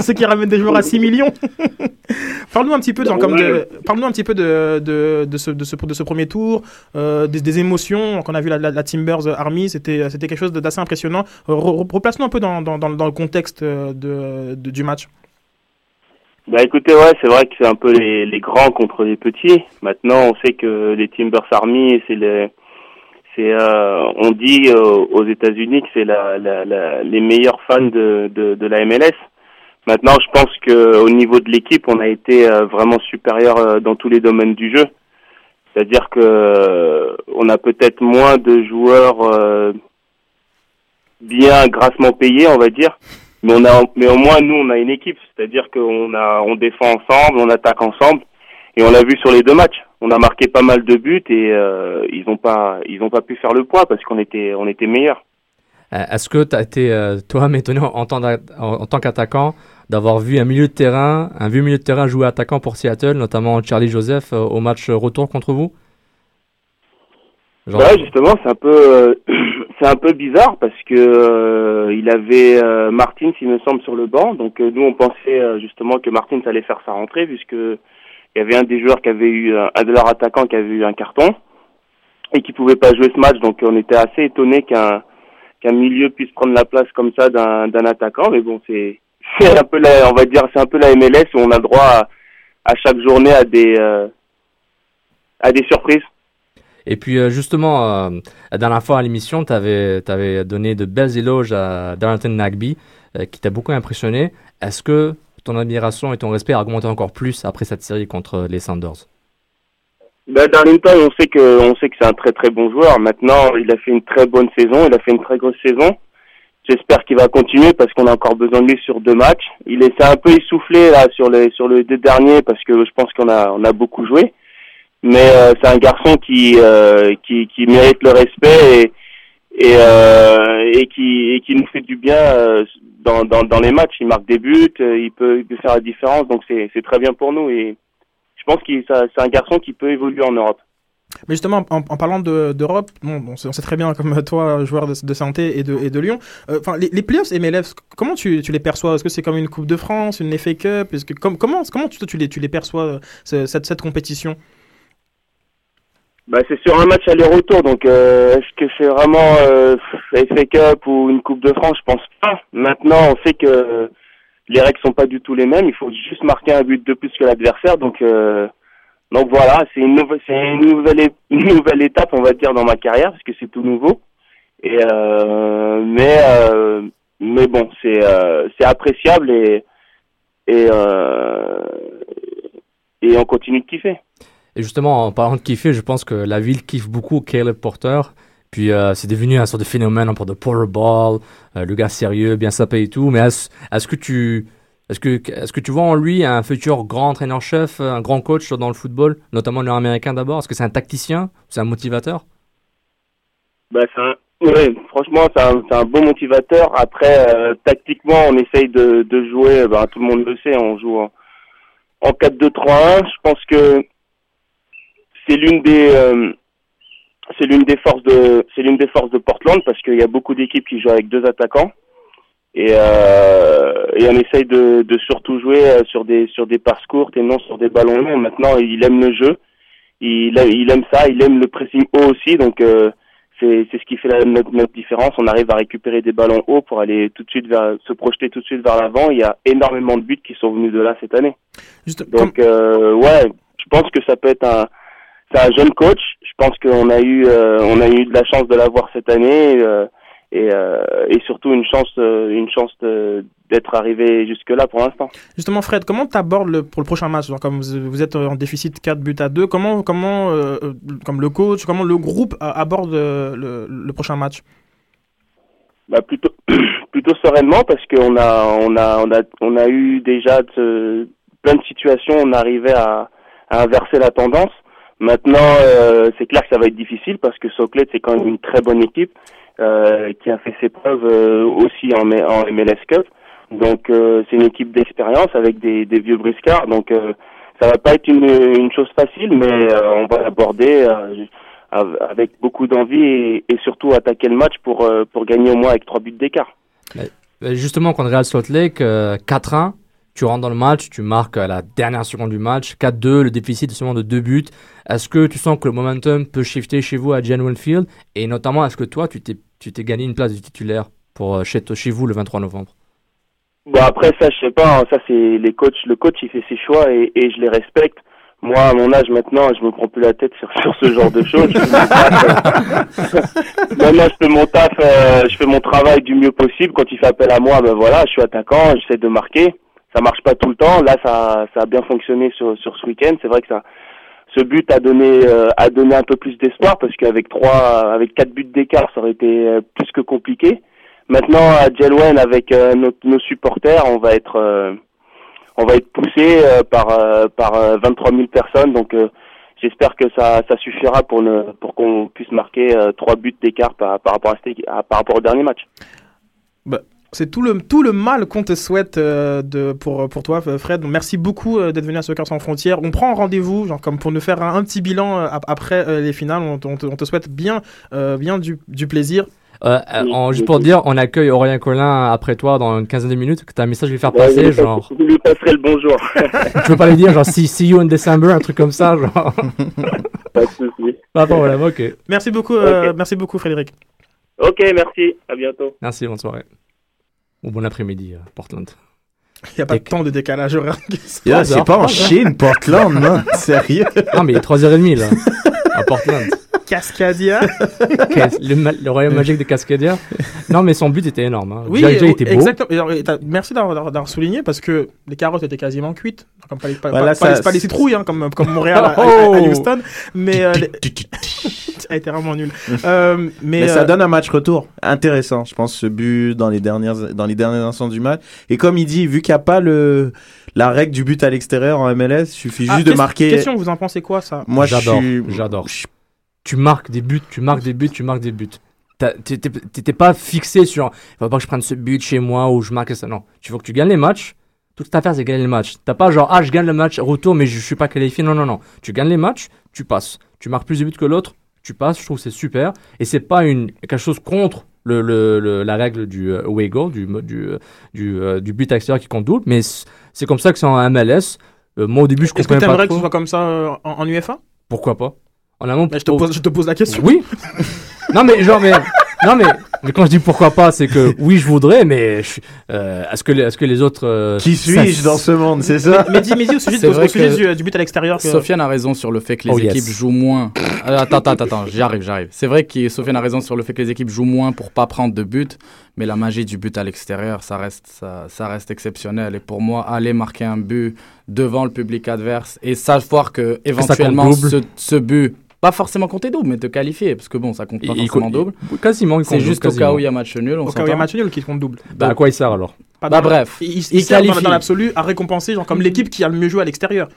ceux qui ramènent des joueurs à 6 millions. (laughs) Parle-nous un petit peu, genre, comme de, parle-nous un petit peu de, de, de, ce, de, ce, de ce premier tour, euh, des, des émotions qu'on a vu la, la, la Timbers Army, c'était, c'était quelque chose d'assez impressionnant. Re- re- Replace-nous un peu dans, dans, dans, dans contexte euh, de, du match. Bah écoutez, ouais, c'est vrai que c'est un peu les, grands contre les petits. Maintenant, on sait que les Timbers Army, c'est les, c'est, euh, on dit euh, aux États-Unis que c'est la, les meilleurs fans de, de, la MLS. Maintenant, je pense que au niveau de l'équipe, on a été vraiment supérieur dans tous les domaines du jeu. C'est-à-dire que on a peut-être moins de joueurs bien grassement payés, on va dire, mais on a, mais au moins nous, on a une équipe. C'est-à-dire qu'on a, on défend ensemble, on attaque ensemble, et on l'a vu sur les deux matchs. On a marqué pas mal de buts et euh, ils ont pas, ils ont pas pu faire le poids parce qu'on était, on était meilleurs. Euh, Est-ce que tu as été euh, toi-même (laughs) étonné en tant, en, tant qu'attaquant d'avoir vu un milieu de terrain, un vieux milieu de terrain jouer attaquant pour Seattle, notamment Charlie Joseph euh, au match retour contre vous? Genre- Ouais, justement, c'est un peu, euh, (clears throat) c'est un peu bizarre parce que euh, il avait euh, Martins, il me semble, sur le banc. Donc euh, nous, on pensait justement que Martins allait faire sa rentrée puisque il y avait un des joueurs qui avait eu un, de leurs attaquants qui avait eu un carton et qui pouvait pas jouer ce match. Donc on était assez étonné qu'un qu'un milieu puisse prendre la place comme ça d'un d'un attaquant. Mais bon, c'est (laughs) c'est un peu la, on va dire, c'est un peu la MLS où on a droit à, à chaque journée à des à des surprises. Et puis euh, justement, euh, la dernière fois à l'émission, tu avais, donné de belles éloges à Darlington Nagby, euh, qui t'a beaucoup impressionné. Est-ce que ton admiration et ton respect a augmenté encore plus après cette série contre les Sanders? Ben, Darlington, on sait que on sait que c'est un très très bon joueur. Maintenant, il a fait une très bonne saison, il a fait une très grosse saison. J'espère qu'il va continuer parce qu'on a encore besoin de lui sur deux matchs. Il est s'est un peu essoufflé là sur les sur les deux derniers parce que je pense qu'on a on a beaucoup joué. Mais euh, c'est un garçon qui euh, qui qui mérite le respect et et euh, qui qui nous fait du bien euh, dans dans les matchs. Il marque des buts, euh, il peut faire la différence. Donc c'est c'est très bien pour nous et je pense que c'est un garçon qui peut évoluer en Europe. Mais justement, en, parlant de- d'Europe, on, sait, très bien, comme toi, joueur de, de santé et de, et de Lyon, euh, enfin, les, les playoffs comment tu, tu les perçois? Est-ce que c'est comme une Coupe de France, une FA Cup? Que, com- comment comment tu, tu, les, tu les perçois, euh, ce- cette, cette compétition? Bah, c'est sur un match aller-retour, donc euh, est-ce que c'est vraiment euh, FA Cup ou une Coupe de France? Je pense pas. Maintenant, on sait que les règles sont pas du tout les mêmes. Il faut juste marquer un but de plus que l'adversaire, donc euh, donc voilà, c'est une nouvelle, c'est une nouvelle, une nouvelle étape, on va dire, dans ma carrière, parce que c'est tout nouveau. Et euh, mais euh, mais bon, c'est euh, c'est appréciable et et euh, et on continue de kiffer. Et justement, en parlant de kiffer, je pense que la ville kiffe beaucoup Caleb Porter. Puis euh, c'est devenu un sort de phénomène pour de Porterball, euh, le gars sérieux, bien sapé et tout. Mais est-ce que tu est-ce que est-ce que tu vois en lui un futur grand entraîneur-chef, un grand coach dans le football, notamment nord-américain d'abord? Est-ce que c'est un tacticien? C'est un motivateur? C'est un, ouais, franchement, c'est un, un bon motivateur. Après, euh, tactiquement, on essaye de, de jouer, bah, tout le monde le sait, on joue en, en 4-2-3-1. Je pense que c'est l'une des, euh, c'est l'une des forces de, c'est l'une des forces de Portland parce qu'il y a beaucoup d'équipes qui jouent avec deux attaquants. et, euh, et on essaye de, de surtout jouer euh, sur des sur des passes courtes et non sur des ballons longs. Maintenant, il aime le jeu, il aime, il aime ça, il aime le pressing haut aussi, donc euh, c'est c'est ce qui fait la, notre, notre différence. On arrive à récupérer des ballons hauts pour aller tout de suite vers se projeter tout de suite vers l'avant. Il y a énormément de buts qui sont venus de là cette année. donc euh, ouais, je pense que ça peut être un c'est un jeune coach. Je pense qu'on a eu euh, on a eu de la chance de l'avoir cette année. euh, et, euh, et surtout une chance, une chance d'être arrivé jusque là pour l'instant. Justement, Fred, comment tu abordes le, pour le prochain match? Genre, Comme vous, êtes en déficit 4 buts à 2, comment, comment comme le coach, comment le groupe aborde le, le prochain match? Bah plutôt (clears throat) plutôt sereinement parce qu'on a on a on a on a eu déjà de- plein de situations on arrivait à, à inverser la tendance. Maintenant euh, c'est clair que ça va être difficile parce que Soclet c'est quand même une très bonne équipe euh, qui a fait ses preuves euh, aussi en, MLS Cup. Donc euh, c'est une équipe d'expérience avec des, des vieux briscards. Donc euh, ça va pas être une, une chose facile, mais euh, on va l'aborder av- avec beaucoup d'envie et, et surtout attaquer le match pour pour gagner au moins avec trois buts d'écart. Justement, contre Real Salt Lake, euh, 4-1, tu rentres dans le match, tu marques à la dernière seconde du match, 4-2, le déficit seulement de deux buts. Est-ce que tu sens que le momentum peut shifter chez vous à Gen Field Et notamment, est-ce que toi, tu t'es, tu t'es gagné une place de titulaire pour, euh, chez, chez vous le 23 novembre? Bon après ça je sais pas, hein, ça c'est les coachs, le coach il fait ses choix et, et je les respecte. Moi à mon âge maintenant je me prends plus la tête sur, (laughs) sur ce genre de choses. Euh, Maintenant je fais mon taf, euh, je fais mon travail du mieux possible. Quand il fait appel à moi, ben voilà, je suis attaquant, j'essaie de marquer. Ça marche pas tout le temps. Là ça ça a bien fonctionné sur sur ce week-end. C'est vrai que ça ce but a donné euh, a donné un peu plus d'espoir parce qu'avec trois avec quatre buts d'écart ça aurait été euh, plus que compliqué. Maintenant à Jelwen avec euh, nos, nos supporters, on va être euh, on va être poussé euh, par par euh, 23 000 personnes donc j'espère que ça ça suffira pour ne pour qu'on puisse marquer trois buts d'écart par, par rapport à, à- par rapport au dernier match. Bah, c'est tout le, tout le mal qu'on te souhaite euh, de, pour, pour toi, Fred. Donc, merci beaucoup euh, d'être venu à Soccer sans frontières. On prend rendez-vous, genre comme pour nous faire un, un petit bilan euh, ap- après euh, les finales. On, te- on te, on te souhaite bien, euh, bien du, du plaisir. Euh, euh, en- juste pour dire, on accueille Aurélien Collin après toi dans une quinzaine de minutes. Que t'as un message à lui faire Ouais, je passer, lui genre. passe- je lui passerai le bonjour. tu veux pas lui dire, genre, see, see you in December, un truc comme ça, genre. Pas de souci. Pas de problème, ok. Merci beaucoup, euh, Ok. merci beaucoup, Frédéric. Ok, merci. À bientôt. Merci, bonne soirée. Bon après-midi, euh, Portland. Il n'y a pas de temps de décalage horaire. (laughs) Yeah, c'est pas en Chine, Portland, non (laughs) Sérieux? Non, mais il est 3h30 là, (laughs) à Portland. Cascadia? Cas- le, royaume magique de Cascadia. Non, mais son but était énorme. Hein. Oui, euh, était beau. exactement. Merci d'avoir souligné parce que les carottes étaient quasiment cuites. Comme pas, les- pas, Voilà, pas- ça- pas les, pas les citrouilles, hein, comme, comme Montréal à- Oh. à Houston. Mais. euh, les- a été vraiment nul. Euh, mais Mais, ça euh, donne un match retour intéressant, je pense, ce but dans les dernières dans les derniers instants du match. Et comme il dit, vu qu'il n'y a pas le la règle du but à l'extérieur en MLS, il suffit ah, juste de qu'est-ce- marquer. Question, vous en pensez quoi ça? Moi, J'adore, suis- j'adore. Tu marques des buts, tu marques des buts, tu marques des buts. T'as- t'es- t'es- T'étais pas fixé sur il faut pas que je prenne ce but chez moi ou je marque ça. Non, tu veux que tu gagnes les matchs? Toute ta affaire, c'est gagner le match. T'as pas genre, ah, je gagne le match retour, mais je suis pas qualifié. Non, non, non. Tu gagnes les matchs, tu passes. Tu marques plus de buts que l'autre, tu passes. Je trouve que c'est super. Et c'est pas une, quelque chose contre le, le- le- la règle du euh, away goal, du, du, euh, du, euh, du but extérieur qui compte double. Mais c'est comme ça que c'est en MLS. Euh, moi, au début, je Est-ce que comprenais tu pas aimerais que trop. ce soit comme ça euh, en, en UFA Pourquoi pas? En amont, je, te pose, je te pose la question. Oui. (laughs) non mais genre mais non mais mais quand je dis pourquoi pas, c'est que oui je voudrais, mais je- euh, est-ce que les, est-ce que les autres euh, Qui suis-je dans ce monde, c'est ça Mais dis, mais dis au sujet, C'est au sujet du, du but à l'extérieur. que- Sofiane a raison sur le fait que les Oh, yes. équipes jouent moins. Euh, attends, attends, attends, j'arrive, j'arrive. C'est vrai que Sofiane a raison sur le fait que les équipes jouent moins pour pas prendre de but, mais la magie du but à l'extérieur, ça reste, ça, ça reste exceptionnel. Et pour moi, aller marquer un but devant le public adverse et savoir que éventuellement ce, ce but, pas forcément compter double, mais te qualifier, parce que bon, ça compte pas Il- il forcément compte- double. quasiment, il C'est juste double, au cas où il y a quasiment. match nul. On Au cas où il y a match nul qui compte double. Bah, à quoi il sert alors Bah, bref, il, il, il qualifie. dans l'absolu à récompenser genre comme l'équipe qui a le mieux joué à l'extérieur.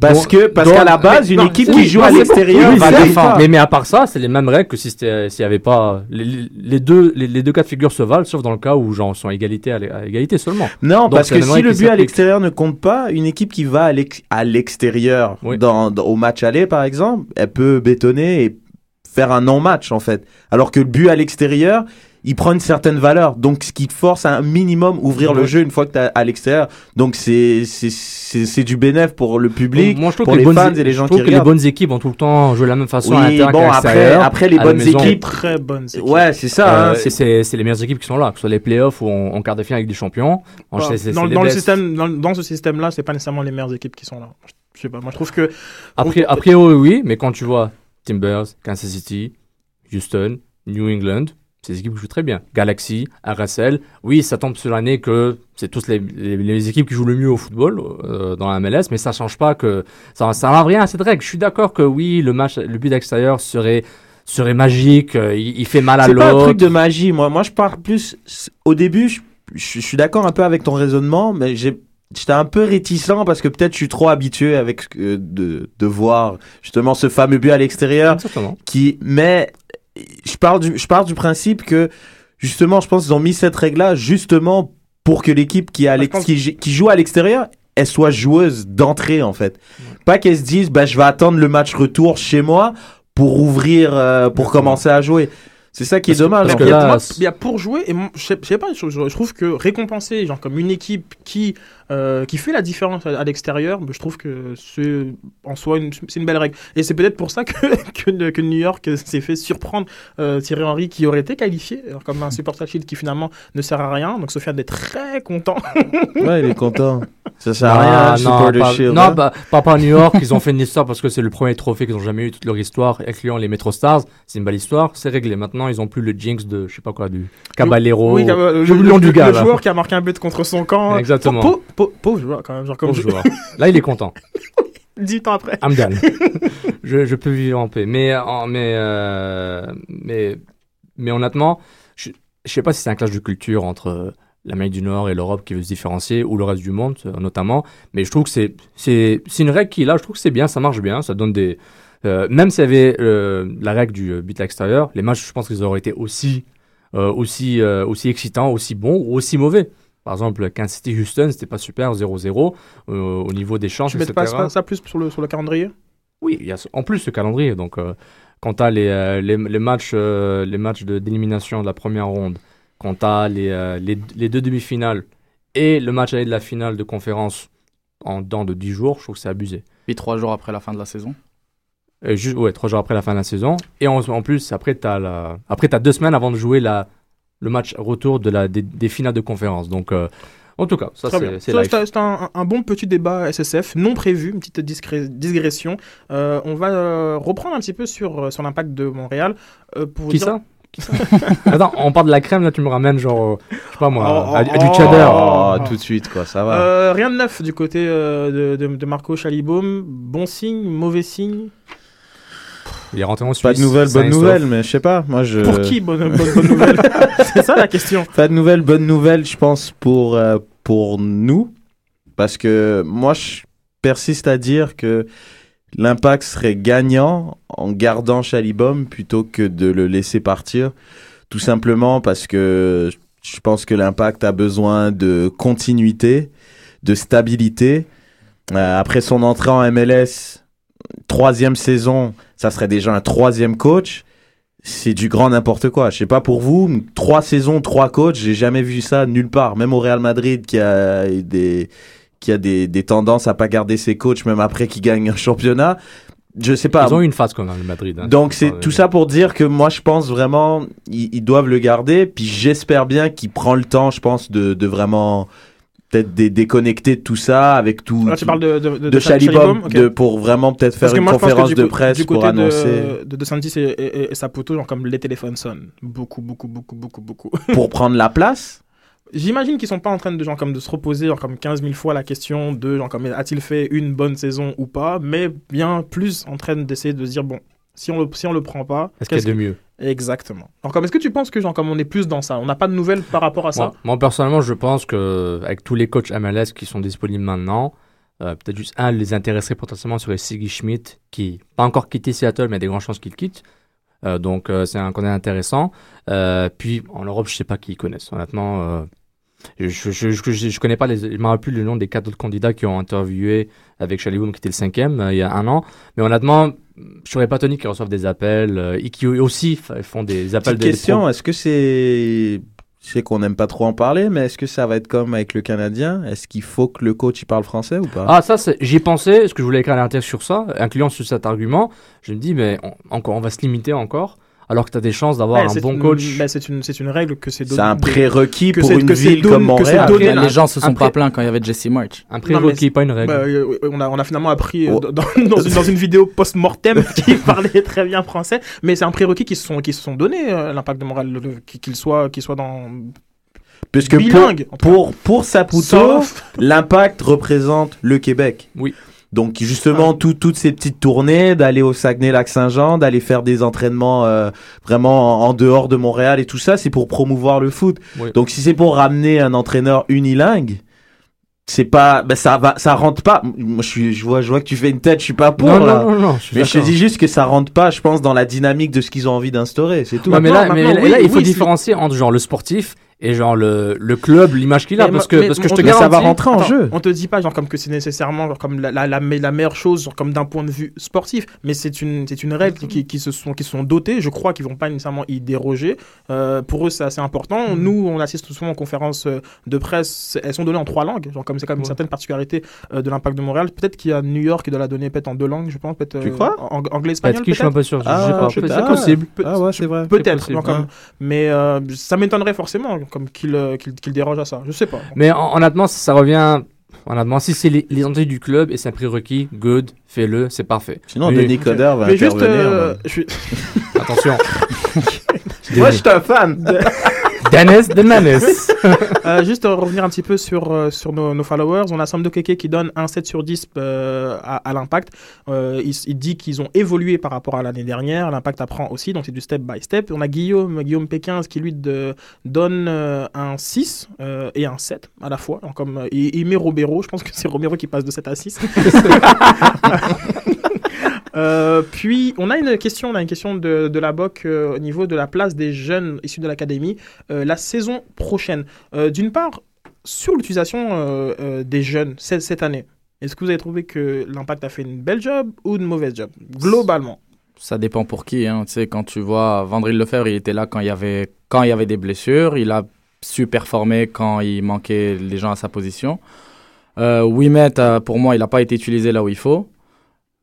Parce que parce qu'à la base, mais- une non, équipe qui joue non, à l'extérieur va défendre. mais, mais à part ça, c'est les mêmes règles que si c'était- s'il y avait pas les, deux les, les deux cas de figure se valent, sauf dans le cas où genre sont à égalité à, égalité seulement. Non, Donc, parce que si le but à l'extérieur ne compte pas, une équipe qui va à l'ex- à l'extérieur, Oui. dans, dans- au match aller par exemple, elle peut bétonner et faire un non-match en fait. Alors que le but à l'extérieur, il prend une certaine valeur. Donc, ce qui te force à un minimum ouvrir le jeu une fois que t'es à l'extérieur. Donc, c'est c'est- c'est c'est du bénéf pour le public, Moi, je trouve pour que les, bonnes, fans et les gens je trouve qui que les bonnes équipes ont tout le temps joué de la même façon à l'intérieur bon, qu'à après- l'extérieur. après, les bonnes équipes- Très bonnes équipes. Ouais, c'est ça. hein, Euh, c'est- c'est c'est les meilleures équipes qui sont là, que ce soit les playoffs ou en, en quart de finale avec des champions. En- dans, dans le système, dans, dans ce système-là, c'est pas nécessairement les meilleures équipes qui sont là. Je sais pas. Moi, je trouve que Après, a priori, oui, mais quand tu vois Timbers, Kansas City, Houston, New England, des équipes qui jouent très bien. Galaxy, RSL, oui, ça tombe sur l'année que c'est tous les, les, les équipes qui jouent le mieux au football euh, dans la MLS, mais ça change pas que ça ça n'enlève rien à cette règle. Je suis d'accord que oui, le match, le but extérieur serait serait magique, euh, il, il fait mal à C'est pas un l'autre. truc de magie. Moi, moi, je parle plus. Au début, je, je- je suis d'accord un peu avec ton raisonnement, mais j'ai. J'étais un peu réticent parce que peut-être je suis trop habitué avec de, de voir justement ce fameux but à l'extérieur qui mais je parle du je parle du principe que justement je pense qu'ils ont mis cette règle là justement pour que l'équipe qui, est à l'ex- qui, qui joue à l'extérieur elle soit joueuse d'entrée en fait. Pas qu'elle se dise bah je vais attendre le match retour chez moi pour ouvrir euh, pour commencer à jouer. C'est ça qui est dommage en il y, a, moi, il y a pour jouer et je sais, je sais pas je, je trouve que récompenser genre comme une équipe qui euh, qui fait la différence à, à l'extérieur je trouve que c'est en soi une, c'est une belle règle et c'est peut-être pour ça que, (laughs) que, que New York s'est fait surprendre euh, Thierry Henry qui aurait été qualifié alors, comme un supporter shield qui finalement ne sert à rien donc Sofiane est très content (laughs) ouais il est content ça sert à Ah, rien non, supporter pas, shield, non, hein. bah, pas, pas à New York, ils ont fait une histoire parce que c'est le premier trophée qu'ils ont jamais eu toute leur histoire, incluant les Metro Stars. C'est une belle histoire, c'est réglé. Maintenant, ils ont plus le jinx de, je sais pas quoi, du Caballero. oui, Cab- le, le là. joueur qui a marqué un but contre son camp Exactement. Pau- pauvre joueur quand même genre comme Pauvre joueur. (laughs) Là, il est content. 18 ans après Amgal. (laughs) je, je peux vivre en paix. Mais, en- mais, euh, mais, mais honnêtement, je, je sais pas si c'est un clash de culture entre l'Amérique du Nord et l'Europe qui veut se différencier, ou le reste du monde euh, notamment. Mais je trouve que c'est, c'est, c'est une règle qui là, je trouve que c'est bien, ça marche bien, ça donne des. euh, même s'il y avait euh, la règle du euh, but à l'extérieur, les matchs, je pense qu'ils auraient été aussi, euh, aussi, euh, aussi excitants, aussi bons ou aussi mauvais. Par exemple, Kansas City Houston, c'était pas super 0-0 euh, au niveau des chances, tu mets pas ça, plus sur le, sur le calendrier? Oui, il y a en plus ce calendrier. Donc, euh, quand tu as les, euh, les, les matchs, euh, les matchs de- d'élimination de, la première ronde, quand tu as les, euh, les, les deux demi-finales et le match aller de la finale de conférence en dans de 10 jours, je trouve que c'est abusé. Puis trois jours après la fin de la saison? Euh, juste, ouais, trois jours après la fin de la saison. Et en, en plus, après, tu as, la... après, as deux semaines avant de jouer la, le match retour de la, des, des finales de conférence. Donc, euh, en tout cas, ça, c'est un, un bon petit débat SSF, non prévu, une petite digression. Euh, on va euh, reprendre un petit peu sur, euh, sur l'impact de Montréal. euh, pour Qui dire- ça (laughs) Attends, on parle de la crème, là, tu me ramènes genre, euh, je sais pas moi, Oh, à, à oh, du cheddar. Oh, tout de suite quoi ça va Euh, rien de neuf du côté euh, de, de, de Marco Chalibaum. Bon signe, mauvais signe? Il est rentré en Suisse. pas de nouvelles sauf. nouvelles mais je sais pas moi je Pour qui bonne, bonne, bonne nouvelle (laughs) C'est ça la question. Pas de nouvelles, bonnes nouvelles, je pense, pour, euh, pour nous. Parce que moi, je persiste à dire que l'impact serait gagnant en gardant Chalibom plutôt que de le laisser partir. Tout simplement parce que je pense que l'impact a besoin de continuité, de stabilité. Euh, après son entrée en MLS, troisième saison, ça serait déjà un troisième coach c'est du grand n'importe quoi. Je sais pas pour vous, trois saisons, trois coachs, j'ai jamais vu ça nulle part. Même au Real Madrid qui a des qui a des, des tendances à pas garder ses coachs même après qu'ils gagnent un championnat. Je sais pas. Ils ont eu une phase même, le Madrid. hein. Donc c'est tout ça pour dire que moi je pense vraiment ils, ils doivent le garder. Puis j'espère bien qu'il prend le temps, je pense, de, de vraiment peut-être dé- déconnecter de tout ça avec tout. Là, tu tout- parles de, de, de, Chalibom, de pour vraiment peut-être faire une moi, conférence de presse pour annoncer. De, de et, et, et Saputo, genre comme les téléphones sonnent. Beaucoup, beaucoup, beaucoup, beaucoup, beaucoup. (laughs) pour prendre la place? J'imagine qu'ils sont pas en train de genre comme de se reposer genre comme 15 000 fois la question de genre comme a-t-il fait une bonne saison ou pas, mais bien plus en train d'essayer de se dire bon si on le si on le prend pas, Est-ce qu'il y a de mieux Exactement. Alors comme est-ce que tu penses que genre comme on est plus dans ça, on n'a pas de nouvelles par rapport à ça? Moi, moi, personnellement, je pense que avec tous les coachs MLS qui sont disponibles maintenant, euh, peut-être juste un les intéresserait potentiellement serait Sigi Schmidt, qui pas encore quitté Seattle, mais il y a des grandes chances qu'il quitte. Euh, donc euh, c'est un candidat intéressant. Puis en Europe, je sais pas qui ils connaissent. Honnêtement, Je, je, je, je, connais pas les, je me rappelle plus le nom des quatre autres candidats qui ont interviewé avec Chaliboum qui était le cinquième euh, il y a un an. Mais honnêtement, je serais pas étonné qu'ils reçoivent des appels euh, et qui aussi font des appels Petite de question, est-ce que c'est... Je sais qu'on n'aime pas trop en parler, mais est-ce que ça va être comme avec le Canadien? Est-ce qu'il faut que le coach il parle français ou pas? Ah, ça, j'y ai pensé, est-ce que je voulais écrire un article sur ça, incluant sur cet argument. Je me dis, mais on, encore, on va se limiter encore, alors que tu as des chances d'avoir Ouais, un bon une- coach. bah, c'est une, c'est une règle que c'est C'est un prérequis que pour c'est- une ville comme Montréal. donné, les gens se sont pas plaints quand il y avait Jesse March. Un prérequis, pas une règle. Bah, euh, on, a, on a finalement appris euh, Oh. dans, dans une, dans une vidéo post-mortem (laughs) qui parlait très bien français, mais c'est un prérequis qui se sont, qui se sont donnés, euh, l'impact de Montréal, qu'il soit, qu'il soit dans. Puisque pour, bilingue, cas. pour, pour Saputo, Sauf- l'impact représente le Québec. Oui. Donc justement, tout- toutes ces petites tournées, d'aller au Saguenay-Lac-Saint-Jean, d'aller faire des entraînements euh, vraiment en, en dehors de Montréal et tout ça, c'est pour promouvoir le foot. Oui. Donc si c'est pour ramener un entraîneur unilingue, c'est pas, ben ça va, ça rentre pas. Moi, je suis, je vois, je vois que tu fais une tête, je suis pas pour Non, là. non, non, non, je suis mais je te dis juste que ça rentre pas, je pense, dans la dynamique de ce qu'ils ont envie d'instaurer, c'est tout. Ouais, mais là, mais là, oui, il faut oui, différencier entre genre le sportif et genre le, le club, l'image qu'il a. Mais Parce que, parce que je te mais ça va garantis- rentrer en Attends, jeu. On te dit pas genre comme que c'est nécessairement genre, comme la, la, la, me- la meilleure chose genre, comme d'un point de vue sportif, mais c'est une c'est une règle qui, qui se sont qui sont dotées. Je crois qu'ils vont pas nécessairement y déroger. Euh, pour eux c'est assez important. Mm. Nous on assiste souvent aux conférences euh, de presse. Elles sont données en trois langues. Genre comme c'est comme une Ouais. certaine particularité euh, de l'impact de Montréal. Peut-être qu'il y a New York qui doit la donner peut-être en deux langues. Je pense peut-être. Tu euh, crois en- anglais espagnol Peut-être qui, je suis un peu sûr. je sais Ah, pas. je- C'est ah, possible. Ah ouais, c'est vrai. Peut-être, ouais. mais ça m'étonnerait forcément comme qu'il euh, déroge à ça. Je sais pas. Mais hon- honnêtement, ça revient. Honnêtement, si c'est entrées du club et c'est un prérequis, good, fais-le, c'est parfait. Sinon, Mais- Denis Coderre va Mais juste, intervenir. euh, mais- je suis- Attention. (laughs) Moi, je suis un fan. Dennis de. (laughs) Euh, juste euh, revenir un petit peu sur, euh, sur nos, nos followers. On a Sam de Keke qui donne un 7 sur 10 euh, à, à l'impact. Euh, il, il dit qu'ils ont évolué par rapport à l'année dernière. L'impact apprend aussi, donc c'est du step by step. On a Guillaume, Guillaume Pékin qui lui de, donne euh, un 6 euh, et un 7 à la fois. Donc, comme, il, il met Robero, je pense que c'est Romero qui passe de 7 à 6. (laughs) Euh, puis on a une question, on a une question de, la BOC euh, au niveau de la place des jeunes issus de l'académie euh, la saison prochaine. D'une part, sur l'utilisation des jeunes cette, année, est-ce que vous avez trouvé que l'impact a fait une belle job ou une mauvaise job globalement? Ça dépend pour qui. Hein. Tu sais, quand tu vois Vandril Lefebvre, il était là quand il y avait, quand il y avait des blessures. Il a su performer quand il manquait les gens à sa position. Euh, Wimet, pour moi, il n'a pas été utilisé là où il faut.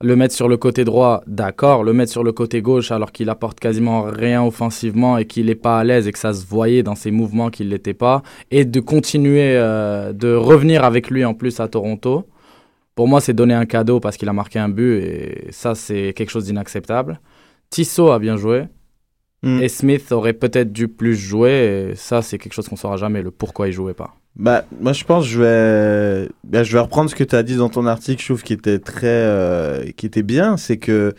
Le mettre sur le côté droit, d'accord. Le mettre sur le côté gauche alors qu'il apporte quasiment rien offensivement et qu'il n'est pas à l'aise et que ça se voyait dans ses mouvements qu'il l'était pas. Et de continuer, euh, de revenir avec lui en plus à Toronto. Pour moi, c'est donner un cadeau parce qu'il a marqué un but et ça, c'est quelque chose d'inacceptable. Tissot a bien joué. Mm. Et Smith aurait peut-être dû plus jouer. Et ça, c'est quelque chose qu'on saura jamais, le pourquoi il jouait pas. Bah, moi, je pense que je vais, bah, je vais reprendre ce que tu as dit dans ton article, je trouve, qui était très, euh, qui était bien. C'est que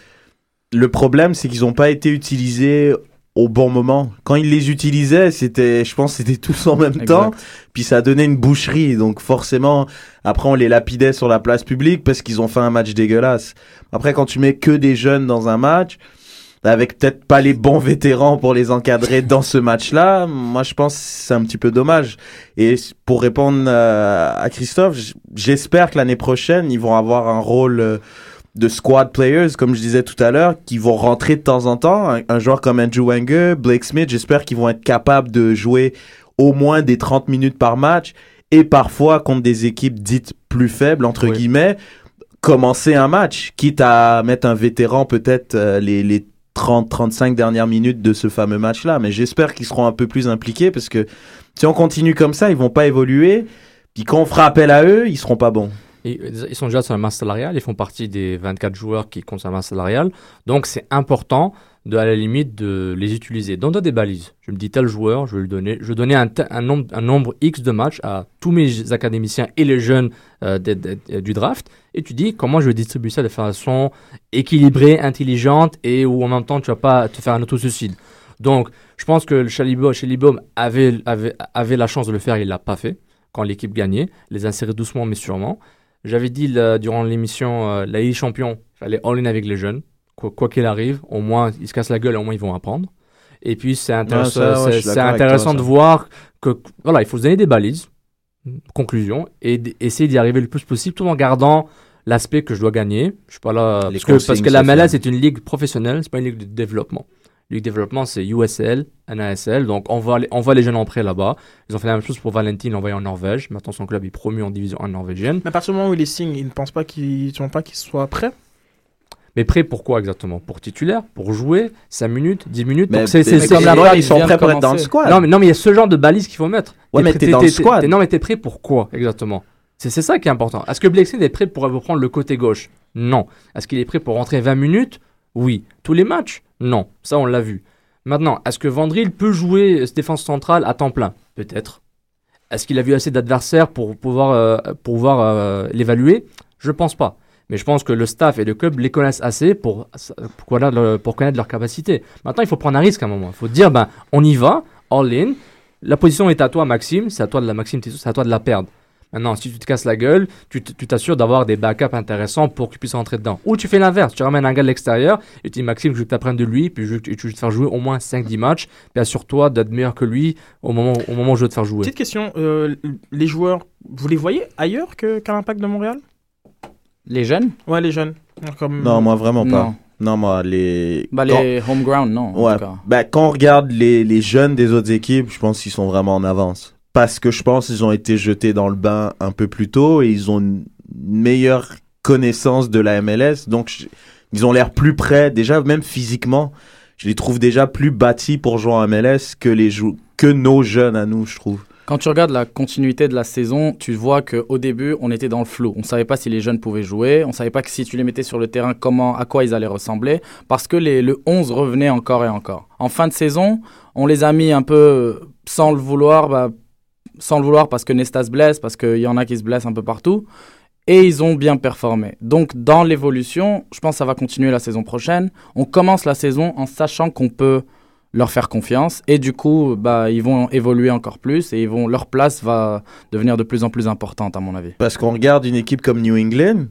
le problème, c'est qu'ils n'ont pas été utilisés au bon moment. Quand ils les utilisaient, c'était, je pense, c'était tous en même Exact. temps. Puis ça donnait une boucherie. Donc forcément, après, on les lapidait sur la place publique parce qu'ils ont fait un match dégueulasse. Après, quand tu mets que des jeunes dans un match, avec peut-être pas les bons vétérans pour les encadrer dans ce match-là, moi je pense que c'est un petit peu dommage. Et pour répondre euh, à Christophe, j'espère que l'année prochaine, ils vont avoir un rôle euh, de squad players, comme je disais tout à l'heure, qui vont rentrer de temps en temps. Un, un joueur comme Andrew Wenger, Blake Smith, j'espère qu'ils vont être capables de jouer au moins des 30 minutes par match et parfois contre des équipes dites plus faibles, entre Oui. guillemets, commencer un match, quitte à mettre un vétéran peut-être euh, les, les 30-35 dernières minutes de ce fameux match-là. Mais j'espère qu'ils seront un peu plus impliqués parce que si on continue comme ça, ils vont pas évoluer. Puis quand on fera appel à eux, ils seront pas bons. Et Ils sont déjà sur la masse salariale, ils font partie des 24 joueurs qui comptent sur la masse salariale. Donc c'est important de, à la limite, de les utiliser. Dans des balises, je me dis tel joueur, je vais lui donner, je donner un, un nombre, un nombre X de matchs à tous mes académiciens et les jeunes euh, du draft. Et tu dis comment je vais distribuer ça de façon équilibrée, intelligente et où en même temps tu vas pas te faire un autosuicide. Donc je pense que Chalibom avait, avait, avait la chance de le faire, il l'a pas fait quand l'équipe gagnait, les insérer doucement mais sûrement. J'avais dit durant l'émission, euh, la Ligue des Champions, il fallait all-in avec les jeunes. Quoi qu'il arrive, au moins ils se cassent la gueule, au moins ils vont apprendre. Et puis c'est intéressant, ouais, c'est- c'est toi, de voir que voilà, il faut se donner des balises. conclusion et essayer d'y arriver le plus possible tout en gardant l'aspect que je dois gagner. Je suis pas là parce que, parce que la MLS sociales. est une ligue professionnelle, c'est pas une ligue de développement. Ligue de développement, c'est USL, NASL, donc on voit, les, on voit les jeunes en prêt là-bas. Ils ont fait la même chose pour Valentin, l'envoyer en Norvège. Maintenant, son club est promu en division 1 norvégienne. Mais à partir du moment où il les signe, ils ne pensent pas qu'ils ne pas qu'il soit prêt Mais prêt pour quoi exactement? Pour titulaire Pour jouer 5 minutes 10 minutes Mais- Donc c'est comme la plupart, ils sont prêts pour être dans le squad. Non mais, non, mais il y a ce genre de balise qu'il faut mettre. Ouais, mais t'es dans le squad. Non, mais t'es prêt pour quoi exactement? C'est ça qui est important. Est-ce que Blexing est prêt pour reprendre le côté gauche? Non. Est-ce qu'il est prêt pour rentrer 20 minutes? Oui. Tous les matchs? Non. Ça, on l'a vu. Maintenant, est-ce que Vandril peut jouer euh, défense centrale à temps plein? Peut-être. Est-ce qu'il a vu assez d'adversaires pour pouvoir, euh, pouvoir euh, l'évaluer? Je pense pas. Mais je pense que le staff et le club les connaissent assez pour, pour, connaître leur- pour capacités. Maintenant, il faut prendre un risque à un moment. Il faut dire, ben, on y va, all in. La position est à toi, Maxime. C'est à toi de la Maxime, c'est à toi de la perdre. Maintenant, si tu te casses la gueule, tu t'assures d'avoir des backups intéressants pour que tu puisses rentrer dedans. Ou tu fais l'inverse, tu ramènes un gars de l'extérieur et tu dis Maxime, je veux que de lui, puis tu, veux te faire jouer au moins 5-10 matchs, puis assure-toi d'être meilleur que lui au moment, au moment où je veux te faire jouer. Petite question, euh, les joueurs, vous les voyez ailleurs qu'à l'Impact de Montréal? Les jeunes? Ouais, les jeunes. Comme... Non, moi vraiment pas. Non. Non, moi les. Bah, quand- les home ground, non. en Ouais. tout cas. Ben, quand on regarde les, les jeunes des autres équipes, je pense qu'ils sont vraiment en avance. Parce que je pense qu'ils ont été jetés dans le bain un peu plus tôt et ils ont une meilleure connaissance de la MLS. Donc, je- ils ont l'air plus près, déjà, même physiquement. Je les trouve déjà plus bâtis pour jouer en MLS que, les jou- que nos jeunes à nous, je trouve. Quand tu regardes la continuité de la saison, tu vois qu'au début, on était dans le flou. On ne savait pas si les jeunes pouvaient jouer. On ne savait pas que si tu les mettais sur le terrain, comment, à quoi ils allaient ressembler. Parce que les, le 11 revenait encore et encore. En fin de saison, on les a mis un peu sans le vouloir, bah, sans le vouloir parce que Nesta se blesse, parce qu'il y en a qui se blessent un peu partout. Et ils ont bien performé. Donc, dans l'évolution, je pense que ça va continuer la saison prochaine. On commence la saison en sachant qu'on peut leur faire confiance et du coup bah ils vont évoluer encore plus et ils vont leur place va devenir de plus en plus importante à mon avis. Parce qu'on regarde une équipe comme New England,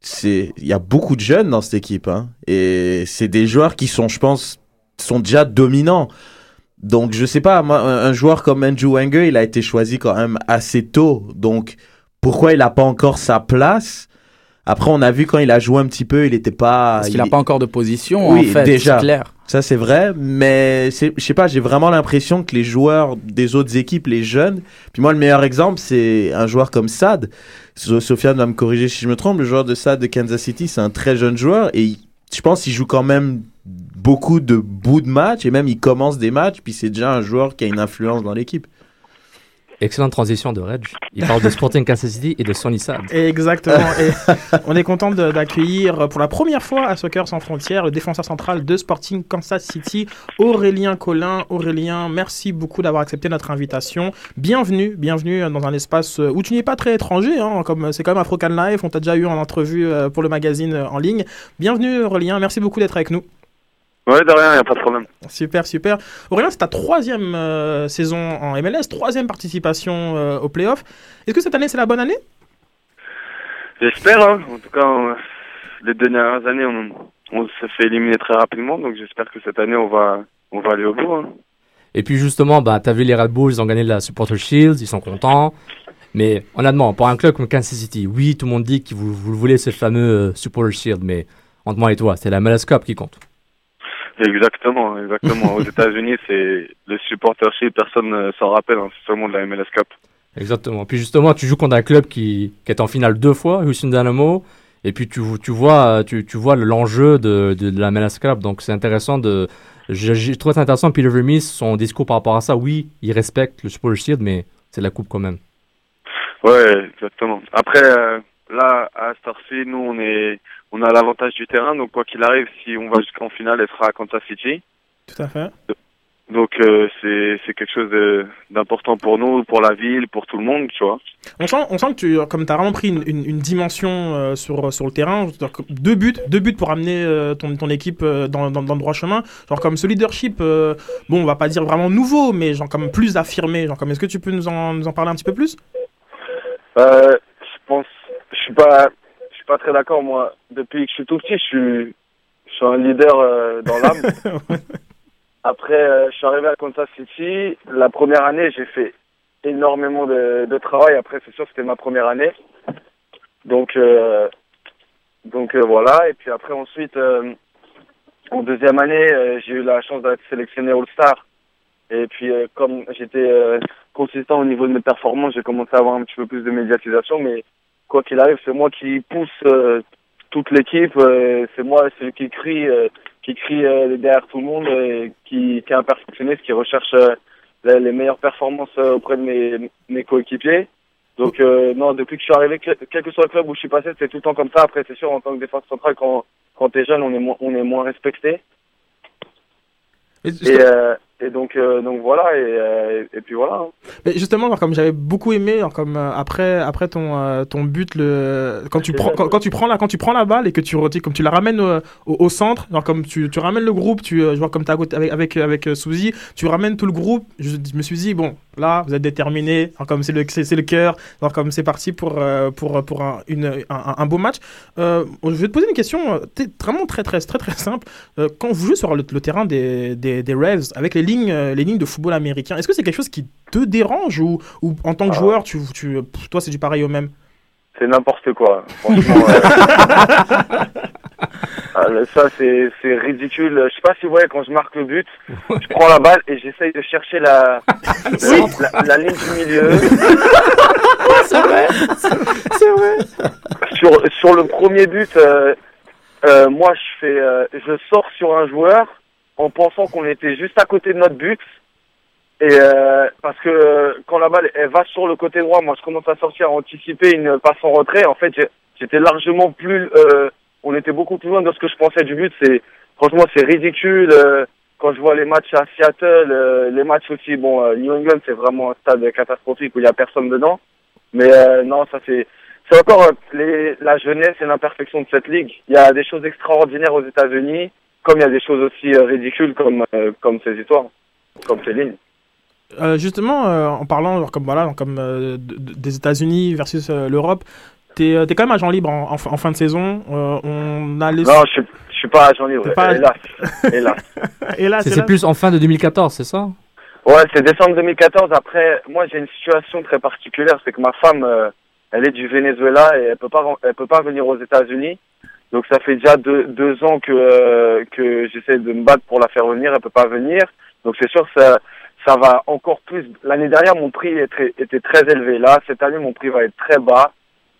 c'est il y a beaucoup de jeunes dans cette équipe hein, et c'est des joueurs qui sont je pense sont déjà dominants. Donc je sais pas un joueur comme Andrew Wenger, il a été choisi quand même assez tôt. Donc pourquoi il n'a pas encore sa place? Après on a vu quand il a joué un petit peu, il n'était pas Parce qu'il il- n'a pas encore de position oui, en fait, déjà. clair. Ça, c'est vrai, mais je sais pas, j'ai vraiment l'impression que les joueurs des autres équipes, les jeunes, puis moi, le meilleur exemple, c'est un joueur comme Sad. So- Sofiane va me corriger si je me trompe, le joueur de Sad de Kansas City, c'est un très jeune joueur et il- je pense qu'il joue quand même beaucoup de bouts de match et même il commence des matchs, puis c'est déjà un joueur qui a une influence dans l'équipe. Excellente transition de Reg. Il parle de Sporting Kansas City et de Sonny Sad. Exactement. (laughs) Et on est content d'accueillir pour la première fois à Soccer sans frontières le défenseur central de Sporting Kansas City, Aurélien Collin. Aurélien, merci beaucoup d'avoir accepté notre invitation. Bienvenue, bienvenue dans un espace où tu n'es pas très étranger, hein, comme c'est quand même Afrocan Live. On t'a déjà eu en entrevue euh, pour le magazine euh, en ligne. Bienvenue Aurélien, merci beaucoup d'être avec nous. Ouais, de rien, y a pas de problème. Super, super. Aurélien, c'est ta troisième euh, saison en MLS, troisième participation euh, au playoff. Est-ce que cette année c'est la bonne année? J'espère, hein. En tout cas, on- les dernières années, on, on se fait éliminer très rapidement, donc j'espère que cette année, on va, on va aller au bout. Hein. Et puis justement, bah, t'as vu les Red Bulls, ils ont gagné la Supporter Shield, ils sont contents. Mais honnêtement, pour un club comme Kansas City, oui, tout le monde dit que vous, vous voulez ce fameux euh, Supporter Shield, mais entre moi et toi, c'est la MLS Cup qui compte. Exactement, exactement. (laughs) Aux États-Unis, c'est le supportership, personne ne s'en rappelle, hein, c'est seulement de la MLS Cup. Exactement. Puis justement, tu joues contre un club qui, qui est en finale deux fois, Houston Dynamo, et puis tu, tu vois, tu, tu vois l'enjeu de, de, de la MLS Cup. Donc c'est intéressant de. J'ai trouvé ça intéressant, Peter Vermees, son discours par rapport à ça. Oui, il respecte le Supporter Shield, mais c'est la coupe quand même. Ouais, exactement. Après, euh, là, à Starcy, nous, on est, on a l'avantage du terrain, donc quoi qu'il arrive, si on va jusqu'en finale, elle sera à Kansas City. Tout à fait. Donc euh, c'est c'est quelque chose d'important pour nous, pour la ville, pour tout le monde, tu vois. On sent, on sent que tu, comme as vraiment pris une, une- une dimension euh, sur, sur le terrain, deux buts, deux buts pour amener euh, ton, ton équipe euh, dans, dans, dans le droit chemin, genre comme ce leadership, euh, bon, on va pas dire vraiment nouveau, mais genre comme plus affirmé, genre comme, est-ce que tu peux nous en, nous en parler un petit peu plus? Euh, je pense, je suis pas, pas très d'accord moi. Depuis que je suis tout petit, je suis, je suis un leader euh, dans l'âme. (laughs) Après, euh, je suis arrivé à Kansas City. La première année, j'ai fait énormément de, de travail. Après, c'est sûr, c'était ma première année. Donc, euh, donc voilà. Et puis après, ensuite, en deuxième année, j'ai eu la chance d'être sélectionné All-Star. Et puis, comme j'étais consistant au niveau de mes performances, j'ai commencé à avoir un petit peu plus de médiatisation. Mais quoi qu'il arrive, c'est moi qui pousse euh, toute l'équipe. euh, c'est moi celui qui crie, euh, qui crie derrière tout le monde, euh, qui, qui est un perfectionniste, qui recherche les, les meilleures performances auprès de mes, mes coéquipiers. Donc non, depuis que je suis arrivé, quel que soit le club où je suis passé, c'est tout le temps comme ça. Après, c'est sûr, en tant que défense centrale, quand quand t'es jeune, on est moins on est moins respecté. Et, et donc euh, donc voilà et, euh, et puis voilà. hein. Mais justement, alors, comme j'avais beaucoup aimé, alors, comme euh, après après ton euh, ton but le quand tu prends quand, quand tu prends la quand tu prends la balle et que tu comme tu la ramènes au, au, au centre, genre comme tu, tu ramènes le groupe, tu euh, je vois comme t'as avec avec avec euh, Souzy, tu ramènes tout le groupe. Je, je me suis dit bon, là vous êtes déterminé, alors, comme c'est le c'est le cœur, alors comme c'est parti pour euh, pour pour un, une un, un beau match. Euh, je vais te poser une question euh, vraiment très très très très simple. Euh, quand vous jouez sur le, le terrain des, des des Ravs avec les lignes euh, les lignes de football américain, est-ce que c'est quelque chose qui te dérange ou, ou en tant que joueur, tu, toi c'est du pareil au même? C'est n'importe quoi. Franchement, (laughs) euh, ah, le- ça c'est c'est ridicule. Je sais pas si vous voyez quand je marque le but, je prends la balle et j'essaye de chercher la (laughs) la, la- la ligne du milieu. (laughs) C'est vrai. C'est vrai. Sur sur le premier but, euh, euh, moi je fais, euh, je sors sur un joueur en pensant qu'on était juste à côté de notre but. Et euh, parce que euh, quand la balle elle va sur le côté droit, moi je commence à sortir, à anticiper une passe en retrait. En fait, j'étais largement plus, euh, on était beaucoup plus loin de ce que je pensais du but. C'est franchement c'est ridicule. euh, quand je vois les matchs à Seattle, euh, les matchs aussi, bon, New England c'est vraiment un stade catastrophique où il y a personne dedans. Mais non, ça c'est c'est encore les, la jeunesse et l'imperfection de cette ligue. Il y a des choses extraordinaires aux États-Unis, comme il y a des choses aussi euh, ridicules comme euh, comme ces histoires, comme ces lignes. Euh, justement, euh, en parlant comme voilà, comme euh, de- de- des États-Unis versus euh, l'Europe, t'es euh, t'es quand même agent libre en, en, fin- en fin de saison. Euh, on a les... Non, je suis je suis pas agent libre. Pas- Hélas, (laughs) hélas. Hélas, C'est plus en fin de 2014, c'est ça? Ouais, c'est décembre 2014. Après, moi, j'ai une situation très particulière, c'est que ma femme, euh, elle est du Venezuela et elle peut pas, ren- elle peut pas venir aux États-Unis. Donc, ça fait déjà deux, deux ans que euh, que j'essaie de me battre pour la faire venir. Elle peut pas venir. Donc, c'est sûr, ça, ça va encore plus. L'année dernière, mon prix était très élevé. Là, cette année, mon prix va être très bas.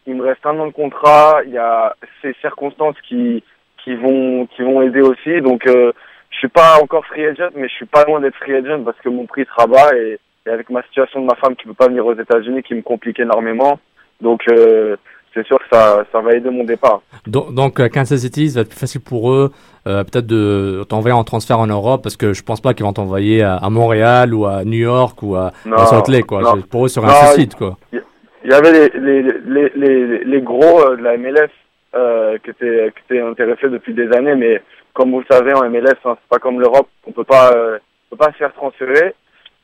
Il me reste un an de contrat. Il y a ces circonstances qui qui vont qui vont aider aussi. Donc, euh, je suis pas encore free agent, mais je suis pas loin d'être free agent parce que mon prix sera bas et, et avec ma situation de ma femme qui peut pas venir aux États-Unis, qui me complique énormément. Donc euh, c'est sûr que ça, ça va aider mon départ. Donc, donc euh, Kansas City, ça va être plus facile pour eux, euh, peut-être de t'envoyer en transfert en Europe, parce que je pense pas qu'ils vont t'envoyer à, à Montréal ou à New York ou à, Non, à Salt Lake, quoi. non. Pour eux, sur un suicide, quoi. Il y avait les, les, les, les, gros euh, de la MLS euh, qui, étaient, qui étaient intéressés depuis des années, mais comme vous le savez, en MLS, hein, c'est pas comme l'Europe, on peut pas, on peut pas se faire transférer.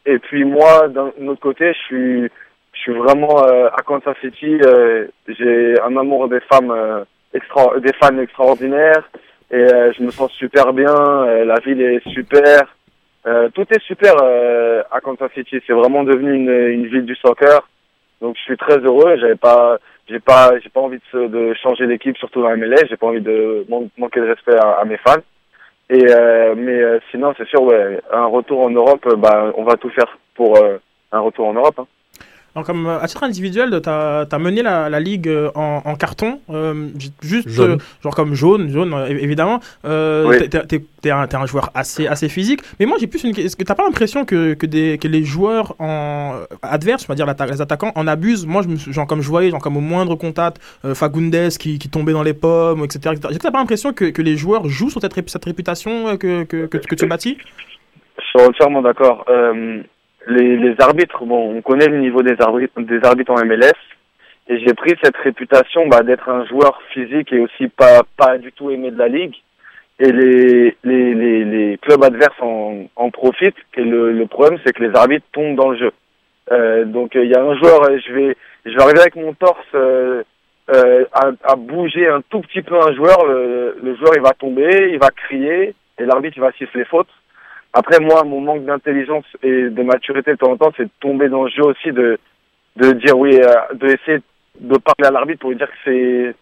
Et puis moi, d'un autre côté, je suis, je suis vraiment euh, à Kansas City. euh, J'ai un amour des femmes, euh, extra, des fans extraordinaires, et euh, je me sens super bien. euh, la ville est super. Euh, tout est super à Kansas City. C'est vraiment devenu une, une ville du soccer. Donc je suis très heureux. J'avais pas, j'ai pas, j'ai pas envie de, de changer d'équipe, surtout dans la MLS. J'ai pas envie de man- manquer de respect à, mes fans. Et mais sinon, c'est sûr, ouais, un retour en Europe, bah, on va tout faire pour un retour en Europe. Hein. Alors, comme euh, à titre individuel, tu as, mené la, la ligue euh, en, en carton, euh, juste Jaune. euh, genre comme jaune, jaune euh, évidemment. Euh, Oui. t'es- t'es- T'es un, t'es un joueur assez, assez physique, mais moi j'ai plus une. Est-ce que t'as pas l'impression que, que, des, que les joueurs en adverses, on va dire les attaquants, en abusent? Moi, je me, suis- genre comme je voyais, genre comme au moindre contact, euh, Fagundes qui, qui tombait dans les pommes, etc. etc. Est-ce que t'as pas l'impression que, que les joueurs jouent sur cette, ré- cette réputation que, que, que, que tu bâtis? Je suis entièrement d'accord. Euh, les, les arbitres, bon, on connaît le niveau des arbitres, des arbitres en MLS, et j'ai pris cette réputation bah, d'être un joueur physique et aussi pas pas du tout aimé de la ligue. Et les les, les, les clubs adverses en, en profitent. Et le, le problème, c'est que les arbitres tombent dans le jeu. Euh, donc euh, il y a un joueur, euh, je vais je vais arriver avec mon torse euh, euh, à, à bouger un tout petit peu un joueur. Le, le joueur il va tomber, il va crier, et l'arbitre il va siffler faute Après, moi, mon manque d'intelligence et de maturité de temps en temps, c'est de tomber dans le jeu aussi de, de dire oui, euh, de essayer de parler à l'arbitre pour lui dire que c'est,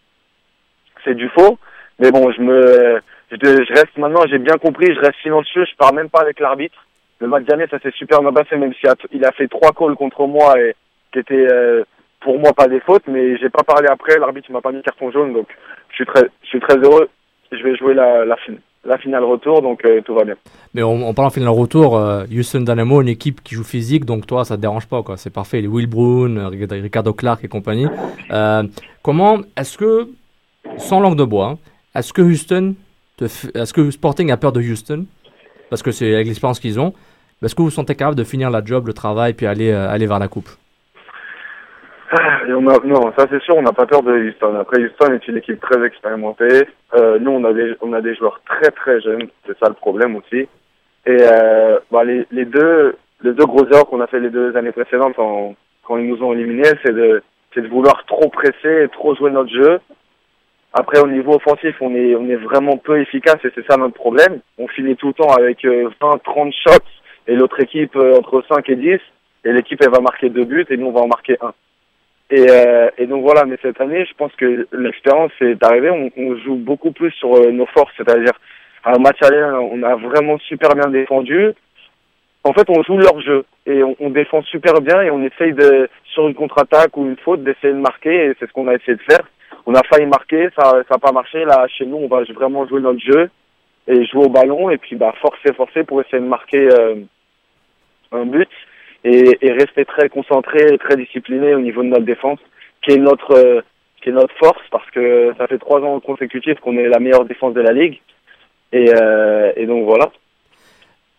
c'est du faux. Mais bon, je me, je, reste maintenant, j'ai bien compris, je reste silencieux, je parle même pas avec l'arbitre. Le match dernier, ça s'est super bien passé, même s'il a, il a fait trois calls contre moi et qui étaient euh, pour moi pas des fautes, mais j'ai pas parlé après, l'arbitre m'a pas mis carton jaune, donc je suis très, je suis très heureux. Je vais jouer la, la, fin- la finale retour, donc euh, tout va bien. Mais en, en parlant final retour, euh, Houston Dynamo, une équipe qui joue physique, donc toi, ça te dérange pas, quoi. C'est parfait. Les Will Brown, euh, Ricardo Clark et compagnie. Comment, est-ce que, sans langue de bois, hein, est-ce que Houston, est-ce que Sporting a peur de Houston? Parce que c'est avec l'expérience qu'ils ont. Est-ce que vous sentez capable de finir la job, le travail, puis aller, aller vers la coupe? Non, ça c'est sûr, on n'a pas peur de Houston. Après, Houston est une équipe très expérimentée. Euh, nous, on a des, on a des joueurs très très jeunes. C'est ça le problème aussi. Et euh, bah, les, les deux, les deux gros erreurs qu'on a fait les deux années précédentes quand, quand ils nous ont éliminés, c'est de, c'est de vouloir trop presser et trop jouer notre jeu. Après, au niveau offensif, on est, on est vraiment peu efficace et c'est ça notre problème. On finit tout le temps avec euh, 20, 30 shots et l'autre équipe euh, entre 5 et 10. Et l'équipe, elle va marquer deux buts et nous, on va en marquer un. Et, euh, et donc voilà, mais cette année, je pense que l'expérience est arrivée. On, joue beaucoup plus sur euh, nos forces, c'est-à-dire un match aller, on a vraiment super bien défendu. En fait, on joue leur jeu et on, défend super bien et on essaye de sur une contre-attaque ou une faute d'essayer de marquer et c'est ce qu'on a essayé de faire. On a failli marquer, ça ça n'a pas marché. Là, chez nous, on va vraiment jouer notre jeu et jouer au ballon et puis bah forcer, forcer pour essayer de marquer euh, un but et, et rester très concentré et très discipliné au niveau de notre défense, qui est notre euh, qui est notre force parce que ça fait trois ans consécutifs qu'on est la meilleure défense de la ligue et, euh, et donc voilà.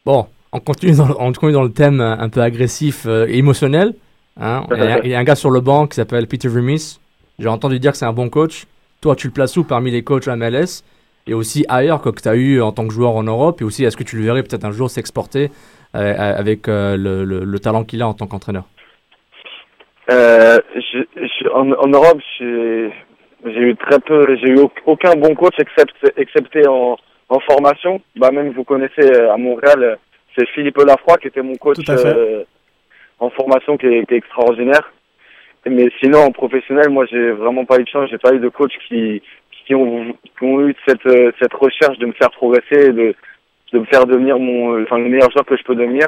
Bon, on continue dans, on continue dans le thème euh, un peu agressif euh, et émotionnel. Hein. Il, y a, il y a un gars sur le banc qui s'appelle Peter Remis. J'ai entendu dire que c'est un bon coach. Toi, tu le places où parmi les coachs MLS et aussi ailleurs que tu as eu en tant que joueur en Europe? Et aussi est-ce que tu le verrais peut-être un jour s'exporter euh, avec euh, le, le- le talent qu'il a en tant qu'entraîneur? Euh, je, je- en, en Europe, j'ai eu très peu, j'ai eu au- aucun bon coach excepté, excepté en, en formation. Bah même vous connaissez euh, à Montréal, euh, c'est Philippe Lafroy qui était mon coach euh, en formation qui est, qui est extraordinaire. Mais sinon en professionnel, moi j'ai vraiment pas eu de chance, j'ai pas eu de coach qui qui ont, qui ont eu cette euh, cette recherche de me faire progresser, et de de me faire devenir mon, euh, enfin le meilleur joueur que je peux devenir.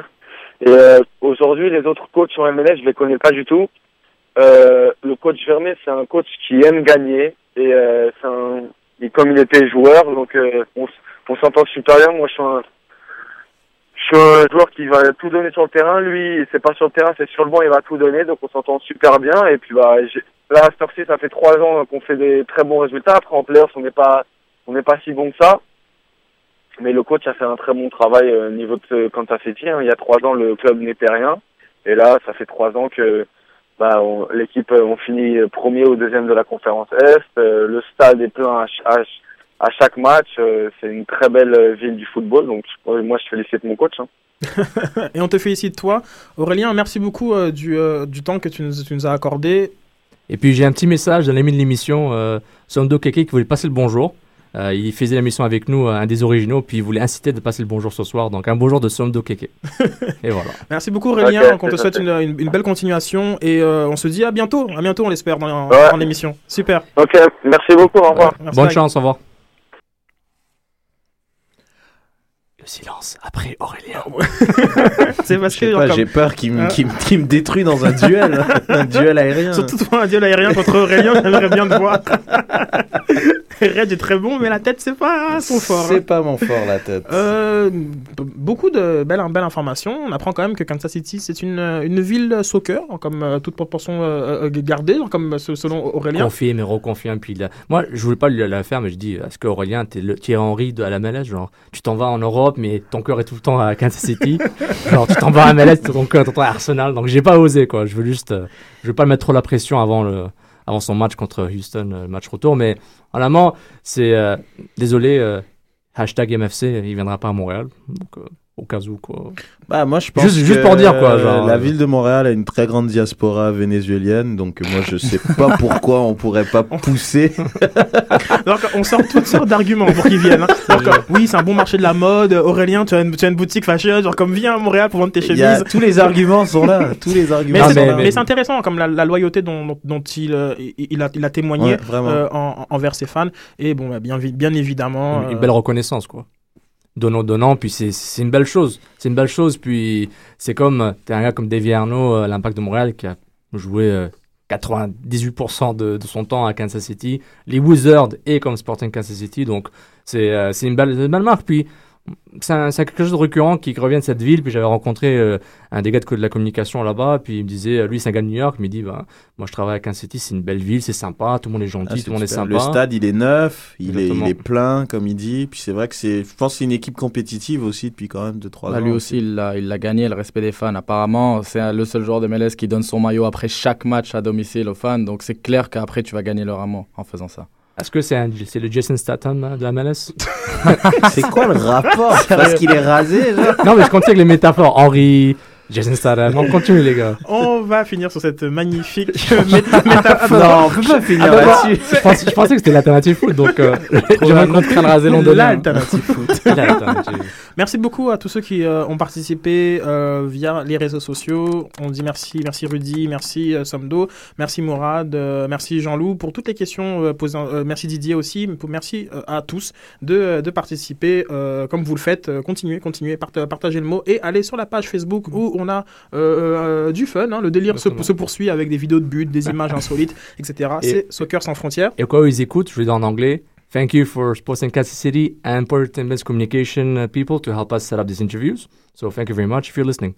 Et euh, aujourd'hui, les autres coachs sur MLS, je les connais pas du tout. Euh, le coach Vermet, c'est un coach qui aime gagner et euh, c'est un, et comme il était joueur, donc euh, on, on s'entend super bien. Moi, je suis un, je suis un joueur qui va tout donner sur le terrain. Lui, c'est pas sur le terrain, c'est sur le banc, il va tout donner. Donc on s'entend super bien. Et puis bah, là, à cette heure-ci, ça fait trois ans qu'on fait des très bons résultats. Après, en playoffs, on n'est pas, on n'est pas si bon que ça. Mais le coach a fait un très bon travail euh, au niveau de Kansas City. hein. Il y a trois ans, le club n'était rien. Et là, ça fait trois ans que bah, l'équipe, euh, on finit premier ou deuxième de la conférence Est. Euh, le stade est plein à, ch- à, ch- à chaque match. Euh, c'est une très belle euh, ville du football. Donc, moi, je félicite mon coach. hein. (laughs) Et on te félicite toi. Aurélien, merci beaucoup euh, du, euh, du temps que tu nous, tu nous as accordé. Et puis j'ai un petit message d'un ami de l'émission, euh, Sondo Keke, qui voulait passer le bonjour. Euh, il faisait l'émission avec nous, euh, un des originaux, puis il voulait inciter de passer le bonjour ce soir. Donc un bonjour de Sondo Keke. (laughs) et voilà. Merci beaucoup Aurélien, qu'on te souhaite une, noté. une- une belle continuation et euh, on se dit à bientôt, à bientôt on l'espère dans, Ouais. dans l'émission. Super. Ok, merci beaucoup, au revoir. Merci, Bonne Mike. chance, au revoir. Le silence après Aurélien. (laughs) C'est parce que pas, comme- j'ai peur qu'il me, Hein qu'il me- qu'il me détruit dans un duel, (laughs) un duel aérien. Surtout toi, un duel aérien contre Aurélien, j'aimerais bien te voir. (laughs) Red est très bon, mais la tête, c'est pas son fort. C'est hein. pas mon fort, la tête. Euh, beaucoup de belles, belles informations. On apprend quand même que Kansas City, c'est une, une ville soccer, comme euh, toute proportion euh, euh, gardée, comme euh, selon Aurélien. Confirme et reconfirme. Puis là, moi, je voulais pas lui la faire, mais je dis, est-ce qu'Aurélien, t'es le Thierry Henry de à la MLS Genre, tu t'en vas en Europe, mais ton cœur est tout le temps à Kansas City. (laughs) genre, tu t'en vas à MLS, ton cœur est tout le temps à Arsenal. Donc, j'ai pas osé, quoi. Je veux juste, euh, je veux pas mettre trop la pression avant le, avant son match contre Houston, euh, match retour. Mais, en amont, c'est, euh, désolé, euh, hashtag MFC, il viendra pas à Montréal. Donc, au cas où, quoi. Bah, moi, je pense Juste, juste que, pour dire, quoi. Genre, la euh, ville de Montréal a une très grande diaspora vénézuélienne, donc euh, moi, je sais pas (laughs) pourquoi on pourrait pas pousser. (laughs) Donc, on sort toutes sortes d'arguments pour qu'ils viennent. hein. Oui, c'est un bon marché de la mode. Aurélien, tu as une, tu as une boutique fashion, genre comme viens à Montréal pour vendre tes chemises. a- tous les arguments sont là. Tous les arguments Mais sont c'est là. mais c'est intéressant, comme la, la loyauté dont, dont, dont il, euh, il, il a, il a témoigné Ouais, vraiment. euh, en- envers ses fans. Et bon, bah, bien, bien évidemment. une, une euh, belle reconnaissance quoi donnant donnant puis c'est une belle chose. C'est une belle chose puis c'est comme euh, t'es un gars comme Davy Arnaud euh, l'impact de Montréal qui a joué euh, 98% de, de son temps à Kansas City. Les Wizards et comme Sporting Kansas City donc c'est euh, une belle une belle marque. Puis c'est quelque chose de récurrent qui revient de cette ville puis j'avais rencontré euh, un des gars de, la communication là-bas puis il me disait euh, lui c'est un gars de New York il dit bah, moi je travaille à Kansas City c'est une belle ville c'est sympa tout le monde est gentil Ah, tout le monde est sympa Le stade, il est neuf, il est, il est plein, comme il dit. Puis c'est vrai que c'est, je pense que c'est une équipe compétitive aussi depuis quand même 2-3 Bah, ans. lui aussi, il l'a il l'a gagné, le respect des fans. Apparemment, c'est le seul joueur de MLS qui donne son maillot après chaque match à domicile aux fans. Donc c'est clair qu'après, tu vas gagner leur amour en faisant ça. Est-ce que c'est un- c'est le Jason Statham hein, de la MLS (laughs) C'est quoi le rapport? Parce qu'il est rasé, genre Non, mais je continue avec les métaphores. Henri, Jason Statham. On continue, les gars. (laughs) On va finir sur cette magnifique (laughs) méta- métaphore. Non, on peut pas finir Ah, bah, là-dessus. Je pensais, je pensais que c'était l'alternative foot, donc euh, j'aimerais qu'on prenne rasé londonien. L'alternative foot. (laughs) Merci beaucoup à tous ceux qui euh, ont participé euh, via les réseaux sociaux. On dit merci, merci Rudy, merci euh, Somdo, merci Mourad, merci Jean-Loup pour toutes les questions posées. merci Didier aussi. pour- Merci à tous de, de participer comme vous le faites. Continuez, continuez, part- partagez le mot et allez sur la page Facebook où on a euh, euh, du fun. hein. le délire se, se poursuit avec des vidéos de buts, des (laughs) images insolites, etc. Et- C'est Soccer sans frontières. Et où ils écoutent, je vais dire en anglais. Thank you for Sporting Kansas City and Port Mass Communication uh, people to help us set up these interviews. So thank you very much if you're listening.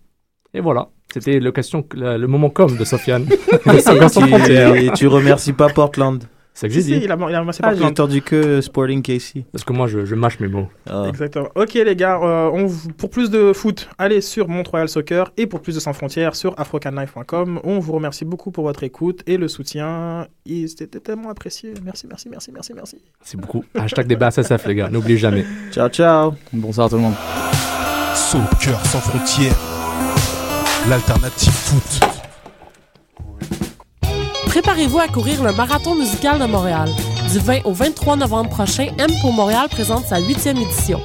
Et voilà, c'était le, question, le, le moment com de Sofiane. (laughs) Et tu, et tu remercies pas Portland. C'est ce que j'ai dit. il a, il a ramassé Ah, par j'ai que Sporting KC. Parce que moi, je, je mâche mes mots. Ah. Exactement. Ok les gars, euh, on, pour plus de foot, allez sur Montreal Soccer et pour plus de Sans Frontières sur afrocanlife.com. On vous remercie beaucoup pour votre écoute et le soutien. C'était tellement apprécié. Merci, merci, merci, merci, merci. C'est beaucoup. Hashtag débat SSF, les gars. N'oubliez jamais. Ciao, ciao. Bonsoir tout le monde. Soccer sans frontières. L'alternative foot. Préparez-vous à courir le marathon musical de Montréal. Du 20 au 23 novembre prochain, M pour Montréal présente sa huitième édition.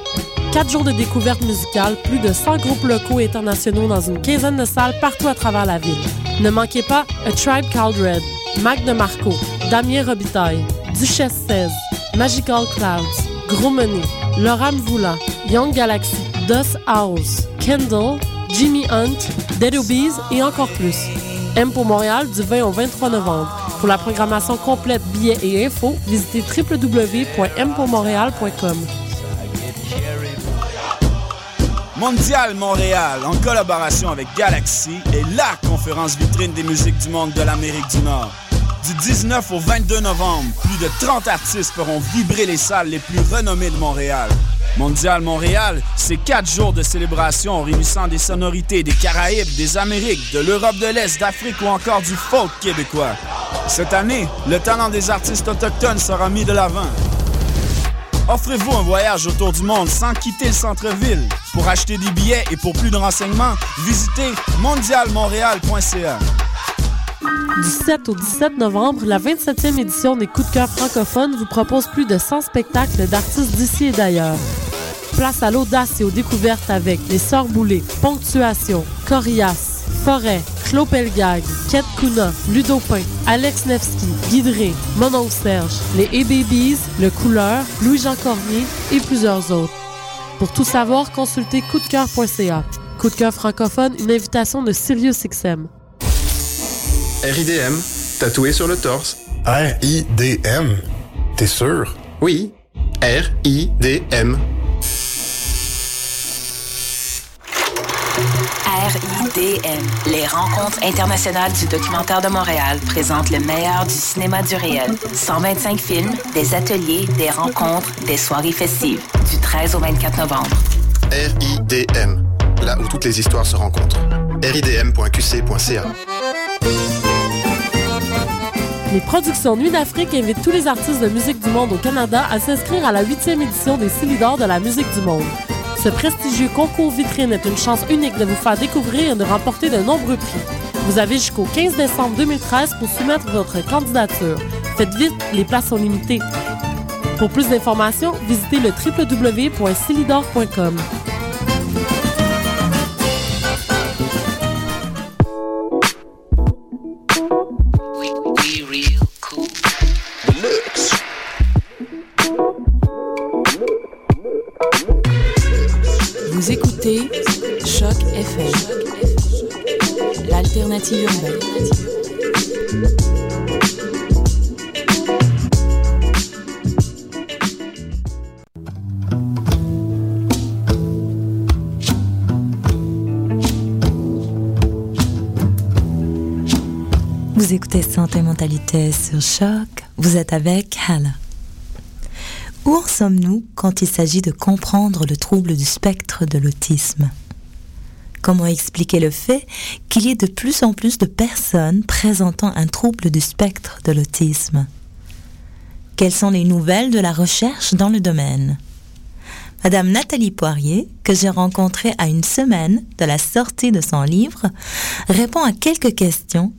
Quatre jours de découverte musicale, plus de 100 groupes locaux et internationaux dans une quinzaine de salles partout à travers la ville. Ne manquez pas A Tribe Called Red, Mac DeMarco, Damien Robitaille, Duchesse 16, Magical Clouds, Gros Menet, Laura Young Galaxy, Dust House, Kendall, Jimmy Hunt, Dead Obies et encore plus. M pour Montréal du 20 au 23 novembre. Pour la programmation complète, billets et infos, visitez www.mpourmontréal.com. Mondial Montréal, en collaboration avec Galaxy, est la conférence vitrine des musiques du monde de l'Amérique du Nord. Du 19 au 22 novembre, plus de 30 artistes feront vibrer les salles les plus renommées de Montréal. Mondial Montréal, c'est quatre jours de célébration réunissant des sonorités des Caraïbes, des Amériques, de l'Europe de l'Est, d'Afrique ou encore du folk québécois. Cette année, le talent des artistes autochtones sera mis de l'avant. Offrez-vous un voyage autour du monde sans quitter le centre-ville. Pour acheter des billets et pour plus de renseignements, visitez mondialmontréal.ca. Du 7 au 17 novembre, la 27e édition des Coups de cœur francophones vous propose plus de 100 spectacles d'artistes d'ici et d'ailleurs. Place à l'audace et aux découvertes avec Les Sœurs Boulées, Ponctuation, Corias, Forêt, Clos Pelgag, Kate Kuna, Ludopin, Alex Nevsky, Guidré, Mononcle Serge, Les A-Babies, Le Couleur, Louis-Jean Cormier et plusieurs autres. Pour tout savoir, consultez coupdecoeur.ca. Coup de cœur francophone, une invitation de SiriusXM. RIDM, tatoué sur le torse. R-I-D-M. T'es sûr? Oui, R-I-D-M. RIDM, les rencontres internationales du documentaire de Montréal présentent le meilleur du cinéma du réel. 125 films, des ateliers, des rencontres, des soirées festives. Du 13 au 24 novembre. RIDM, là où toutes les histoires se rencontrent. ridm.qc.ca. Les productions Nuit d'Afrique invitent tous les artistes de musique du monde au Canada à s'inscrire à la huitième édition des Silidors de la musique du monde. Ce prestigieux concours vitrine est une chance unique de vous faire découvrir et de remporter de nombreux prix. Vous avez jusqu'au 15 décembre 2013 pour soumettre votre candidature. Faites vite, les places sont limitées. Pour plus d'informations, visitez le www.silidor.com. l'alternative urbaine. Vous écoutez Santé Mentalité sur Choc. Vous êtes avec Hannah. Où en sommes-nous quand il s'agit de comprendre le trouble du spectre de l'autisme? Comment expliquer le fait qu'il y ait de plus en plus de personnes présentant un trouble du spectre de l'autisme? Quelles sont les nouvelles de la recherche dans le domaine? Madame Nathalie Poirier, que j'ai rencontrée à une semaine de la sortie de son livre, répond à quelques questions